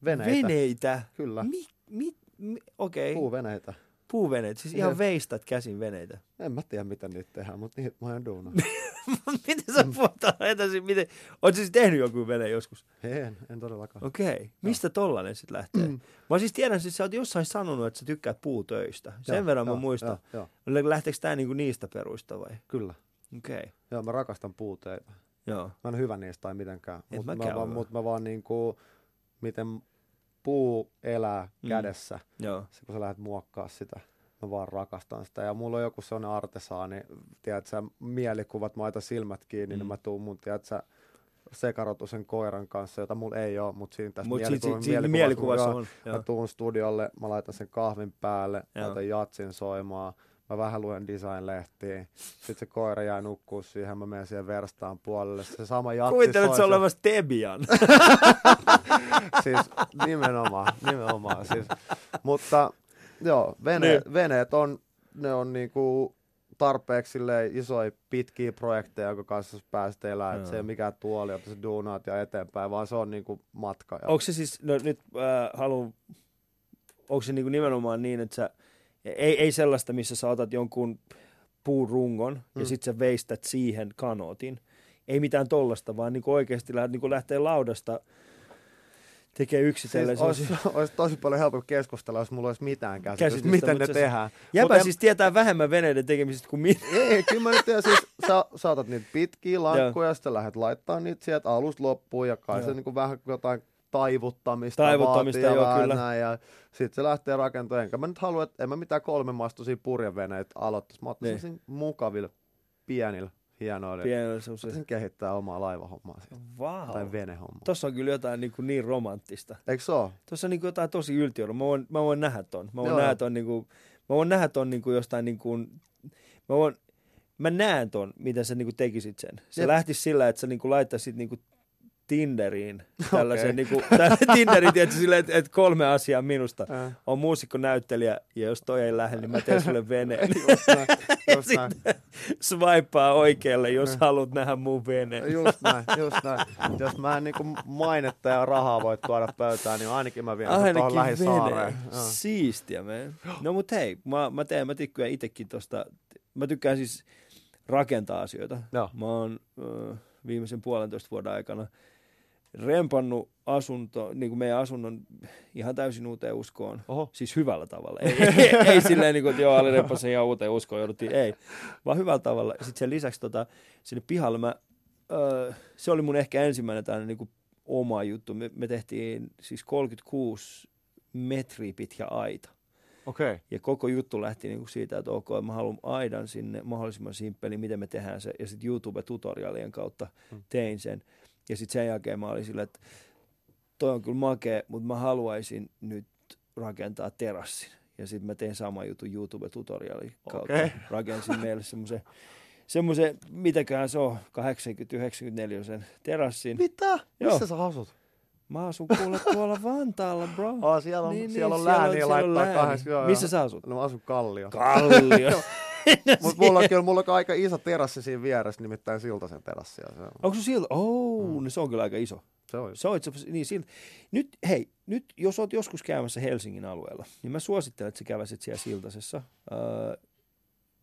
veneitä. veneitä? Kyllä, Mi, mi, mi, Okei, okay. puuveneitä. puuveneitä, siis ihan veistat käsin veneitä. En mä tiedä, miten niitä tehdään, mutta niitä mä en duuna. miten sä puhutaan etäisin, miten, oot siis tehnyt joku vene joskus? en, en todellakaan. Okei, okay. mistä tollanen sitten lähtee? Mm. Mä siis tiedän, että sä oot jossain sanonut, että sä tykkäät puutöistä. Sen Joo, verran mä joo, muistan. Joo, joo, Lähteekö tää niinku niistä peruista vai? kyllä. Okei, okay. Joo, mä rakastan puuteitä. joo. Mä en hyvä niistä tai mitenkään. En Mutta mä, vaan, mut mä vaan niinku, miten puu elää Mm. kädessä, Joo. kun sä lähdet muokkaa sitä. Mä vaan rakastan sitä. Ja mulla on joku sellainen artesaani, tiedät sä, mielikuvat, mä laitan silmät kiinni, Mm. mm. niin mä tuun mun, tiedät sä, sekarotusen koiran kanssa, jota mulla ei ole, mutta siinä tässä Mut mielikuva, sit- siinä mielikuvassa joo, on, Mä tuun studiolle, mä laitan sen kahvin päälle, Joo. laitan jatsin soimaan, mä vähän luen design-lehtiä, sitten se koira jää nukkuu siihen, mä menen siihen verstaan puolelle, se sama jatsi Kuvittelet soi se sen- olevas Debian. siis nimenomaan, nimenomaan. Siis. Mutta joo, vene, Niin. veneet on, ne on niinku tarpeeksi isoja pitkiä projekteja, jonka kanssa pääset elämään. Joo. Se ei ole mikään tuoli, että sä duunaat ja eteenpäin, vaan se on niinku matka. Onko se siis, no nyt äh, haluan, onko se niinku nimenomaan niin, että sä, ei, ei sellaista, missä sä otat jonkun puurungon mm. ja sit sä veistät siihen kanootin. Ei mitään tollasta, vaan niinku oikeasti lähdet, niinku lähtee laudasta tekee yksitellen. Siis olisi, olisi, tosi paljon helpompi keskustella, jos mulla olisi mitään käsitystä, Käsitystä, miten mutta ne se- tehdään. Jäpä Mut en- siis tietää vähemmän veneiden tekemisestä kuin minä. Ei, kyllä mä nyt tiedän, siis sä, otat niitä pitkiä lankkuja, sitten lähdet laittaa niitä sieltä alusta loppuun, ja kai Joo. se niinku vähän jotain taivuttamista, Taivuttamista, vaatii joo, vähän kyllä. Näin, ja sitten se lähtee rakentamaan. Enkä mä nyt halua, että en mä mitään kolme mastoisia purjeveneitä aloittaisi. Mä ottaisin Niin. mukavilla, pienillä, hienoilla. Pien... Pienellä semmoisen. Sen kehittää omaa laivahommaa siitä. Vau. Tai venehommaa. Tossa on kyllä jotain niin, kuin niin romanttista. Eikö se ole? Tuossa on niin kuin jotain tosi yltiöllä. Mä voin, mä voin nähdä ton. Mä voin Joo. nähdä ton, niin kuin, mä voin nähdä ton niin kuin jostain niin kuin, mä voin, mä näen ton, miten sä niin kuin tekisit sen. Se Jep. lähtisi sillä, että sä niin kuin laittaisit niin kuin Tinderiin tällaisen, Okei. niin kuin, Tinderin, tietysti silleen, että, että kolme asiaa minusta. Äh. On muusikko, näyttelijä ja jos toi ei lähde, niin mä teen sulle veneen. Just näin, just näin. Swipea oikealle, jos haluat nähdä mun veneen. Just näin, just näin. Jos mä en niinku mainetta ja rahaa voi tuoda pöytään, niin ainakin mä vien sen tuohon Ainakin lähisaareen. Siistiä, man. No mut hei, mä, mä teen, mä tykkään itekin tosta, mä tykkään siis rakentaa asioita. Joo. Mä oon ö, viimeisen puolentoista vuoden aikana rempannut asunto, niin kuin meidän asunnon ihan täysin uuteen uskoon. Oho. Siis hyvällä tavalla. Ei, ei, ei silleen, niin kuin, että joo, Ali rempasin ihan uuteen uskoon, jouduttiin, ei. Vaan hyvällä tavalla. Sitten sen lisäksi tota, sinne pihalle mä, ö, se oli mun ehkä ensimmäinen tällainen niin kuin oma juttu. Me, me tehtiin siis 36 metriä pitkä aita. Okei. Okay. Ja koko juttu lähti niinku siitä, että ok, mä haluan aidan sinne mahdollisimman simppeli, miten me tehdään se. Ja sitten YouTube-tutorialien kautta Hmm. tein sen. Ja sitten sen jälkeen mä olin silleen, että toi on kyllä makea, mutta mä haluaisin nyt rakentaa terassin. Ja sitten mä tein sama jutun YouTube-tutorialin kautta. Okei. Rakensin meille semmoisen, semmoisen, mitäköhän se on, 80-94 sen terassin. Mitä? Joo. Missä sä asut? Mä asun kuule tuolla Vantaalla, bro. Oh, siellä on, Niin, siellä niin, on lääniä laittaa lääni. kahdessa. Joo, Missä sä asut? No mä asun Kallio. Kallio. Mutta mulla on kyllä mulla on aika iso terassi siinä vieressä, nimittäin Siltasen terassi. ja Se on, Onko se siltä? Oh, mm. no se on kyllä aika iso. se on Se on itse asiassa- niin siltä. Nyt, hei, nyt jos oot joskus käymässä Helsingin alueella, niin mä suosittelen, että sä käväsit siellä Siltasessa, äh,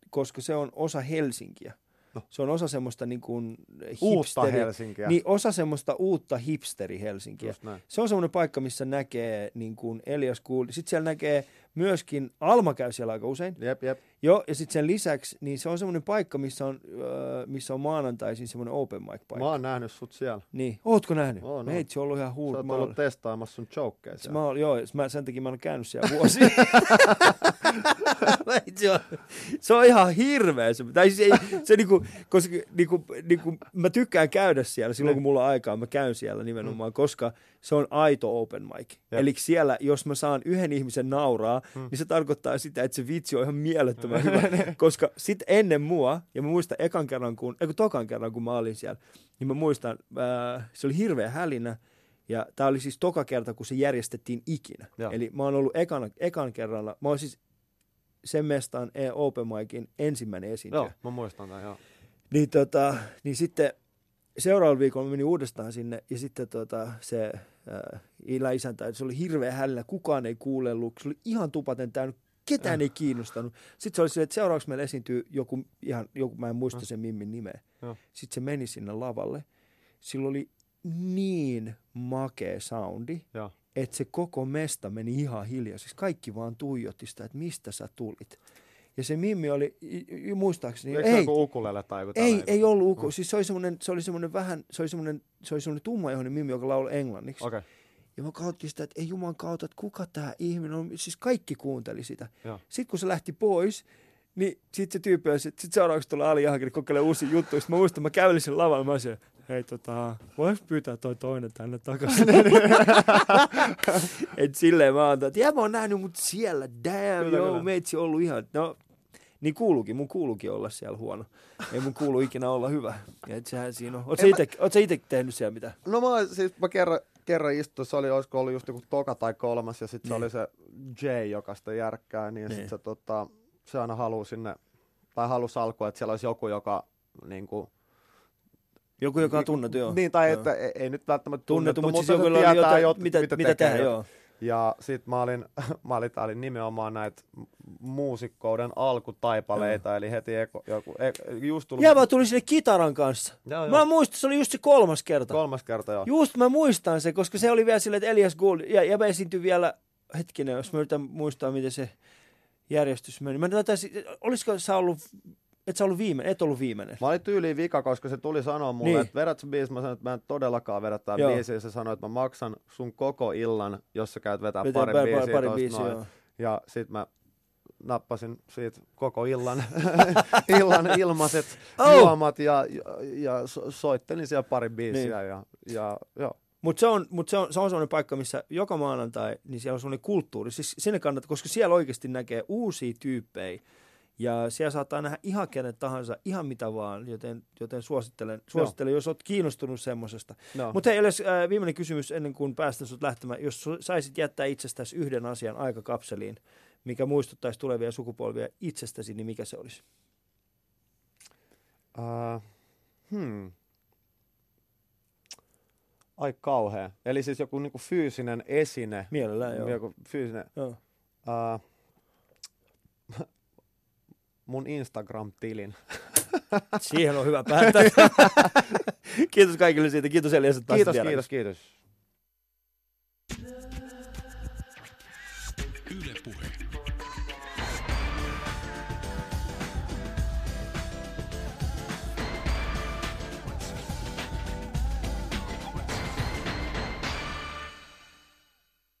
koska se on osa Helsinkiä. No. Se on osa semmoista niin kuin uutta Helsinkiä. Niin osa semmoista uutta hipsteri Helsinkiä. Se on semmoinen paikka, missä näkee niin kuin Elias Kuul. Sitten siellä näkee myöskin, Alma käy siellä aika usein. Jep, jep. Joo, ja sitten sen lisäksi, niin se on semmoinen paikka, missä on, öö, missä on maanantaisin semmoinen open mic paikka. Mä oon nähnyt sut siellä. Niin, ootko nähnyt? Oon, oon. Meitsi on ollut ihan Sä huur. oot Mä ollut oon, testaamassa sun jokeja mä siellä. oon, joo, mä, sen takia mä oon käynyt siellä vuosia. Meitsi on, se on ihan hirveä. Se, tai siis ei, se niinku, koska niinku, niinku, mä tykkään käydä siellä silloin, Niin. kun mulla on aikaa. Mä käyn siellä nimenomaan, Mm. koska se on aito open mic. Eli siellä, jos mä saan yhden ihmisen nauraa, Mm. niin se tarkoittaa sitä, että se vitsi on ihan mielettömän hyvä. Koska sit ennen mua, ja mä muistan ekan kerran, kun, eikö tokan kerran, kun mä olin siellä, niin mä muistan, ää, se oli hirveä hälinä, ja tämä oli siis toka kerta, kun se järjestettiin ikinä. Joo. Eli mä oon ollut ekana, ekan kerralla, mä oon siis sen mestaan e- Open Micin ensimmäinen esiintyjä. Joo, mä muistan tämän, joo. Niin, tota, niin sitten seuraavalla viikolla menin uudestaan sinne ja sitten tota, se äh, ilä isäntä, se oli hirveä hällä, kukaan ei kuulellut, se oli ihan tupaten täynnä, ketään ei kiinnostanut. Sitten se oli silleen, että seuraavaksi meillä esiintyy joku, ihan, joku mä en muista sen Mimmin nimeä. Sitten se meni sinne lavalle. Sillä oli niin makea soundi, Joo. että se koko mesta meni ihan hiljaiseksi. Kaikki vaan tuijotti sitä, että mistä sä tulit. Ja se Mimmi oli, muistaakseni, Eikö se ei, joku ukulele tai joku ei, ei ollut uko. Mm. Siis se oli semmoinen, se oli semmoinen vähän, se oli semmoinen, se oli semmoinen tummaihoinen mimmi, joka lauloi englanniksi. Okei, okay. Ja mä katsottiin sitä, että ei juman kautta, että kuka tämä ihminen on. Siis kaikki kuunteli sitä. joo. Sitten kun se lähti pois, niin sitten se tyyppi oli, sitten seuraavaksi tulee Ali Jahakeri kokeilee uusia juttuja. Sitten mä muistan, mä kävelin sen lavalla, mä olisin, hei tota, voiko pyytää toi toinen tänne takaisin? Et silleen mä antan, että jää mä oon nähnyt mut siellä, damn, Kyllä, joo, kyllä. meitsi ollut ihan, no, niin kuuluukin, mun kuuluukin olla siellä huono. Ei mun kuulu ikinä olla hyvä. Ja et sehän siinä on. Oot sä En mä- ite, oot sä ite tehnyt siellä mitä? No mä, siis mä kerran, kerran istuin, se oli, olisiko ollut just joku toka tai kolmas, ja sitten se Niin. oli se Jay, joka sitä järkkää, niin, Niin. sitten se, tota, se aina halusi sinne, tai halusi alkua, että siellä olisi joku, joka niin kuin, Joku, joka on tunnettu, joo. Niin, tai Joo. että ei, ei nyt välttämättä tunnettu, tunnettu, mutta siis mutta joku se oli tietää, jotain, jot, mitä, mitä, mitä tekee. tehdä, joo. Ja sit mä olin, mä olin, tää oli nimenomaan näitä muusikkouden alkutaipaleita, eli heti eko, joku, e, just tullut Ja mä tulin sinne kitaran kanssa. Joo, Mä joo. muistan, se oli just se kolmas kerta. kolmas kerta jo. Just mä muistan se, koska se oli vielä silleen, että Elias Gould, ja, ja mä esiintyin vielä, hetkinen, jos mä yritän muistaa, miten se järjestys meni. Mä taisin, olisiko sä ollut, et sä ollut viimeinen, et ollut viimeinen. Mä olin tyyliin vika, koska se tuli sanoa mulle, Niin. että vedät sä biisi. Mä sanoin, että mä en todellakaan vedä tää Joo. biisiä. Se sanoi, että mä maksan sun koko illan, jos sä käyt vetää Vetää pari pari- biisiä. pari biisiä, noin. Ja sit mä nappasin siitä koko illan, illan ilmaiset Oh! juomat ja, ja, ja so- soittelin siellä pari biisiä. Niin. Ja, ja, joo. Mutta se on, mut se, on, se on sellainen paikka, missä joka maanantai, niin siellä on sellainen kulttuuri. Siis sinne kannattaa, koska siellä oikeasti näkee uusia tyyppejä. Ja siellä saattaa nähdä ihan kenet tahansa, ihan mitä vaan, joten, joten suosittelen, suosittelen jos olet kiinnostunut semmoisesta. No. Mutta hei, Elias, äh, viimeinen kysymys ennen kuin päästään sut lähtemään. Jos saisit jättää itsestäsi yhden asian aikakapseliin, mikä muistuttaisi tulevia sukupolvia itsestäsi, niin mikä se olisi? Uh, hmm. Ai kauhea. Eli siis joku niinku fyysinen esine. Mielellään, joo. Joku fyysinen. joo. Uh, mun Instagram-tilin. Siihen on hyvä päättää. kiitos kaikille siitä. Kiitos Elias, että Kiitos, kiitos, kiitos.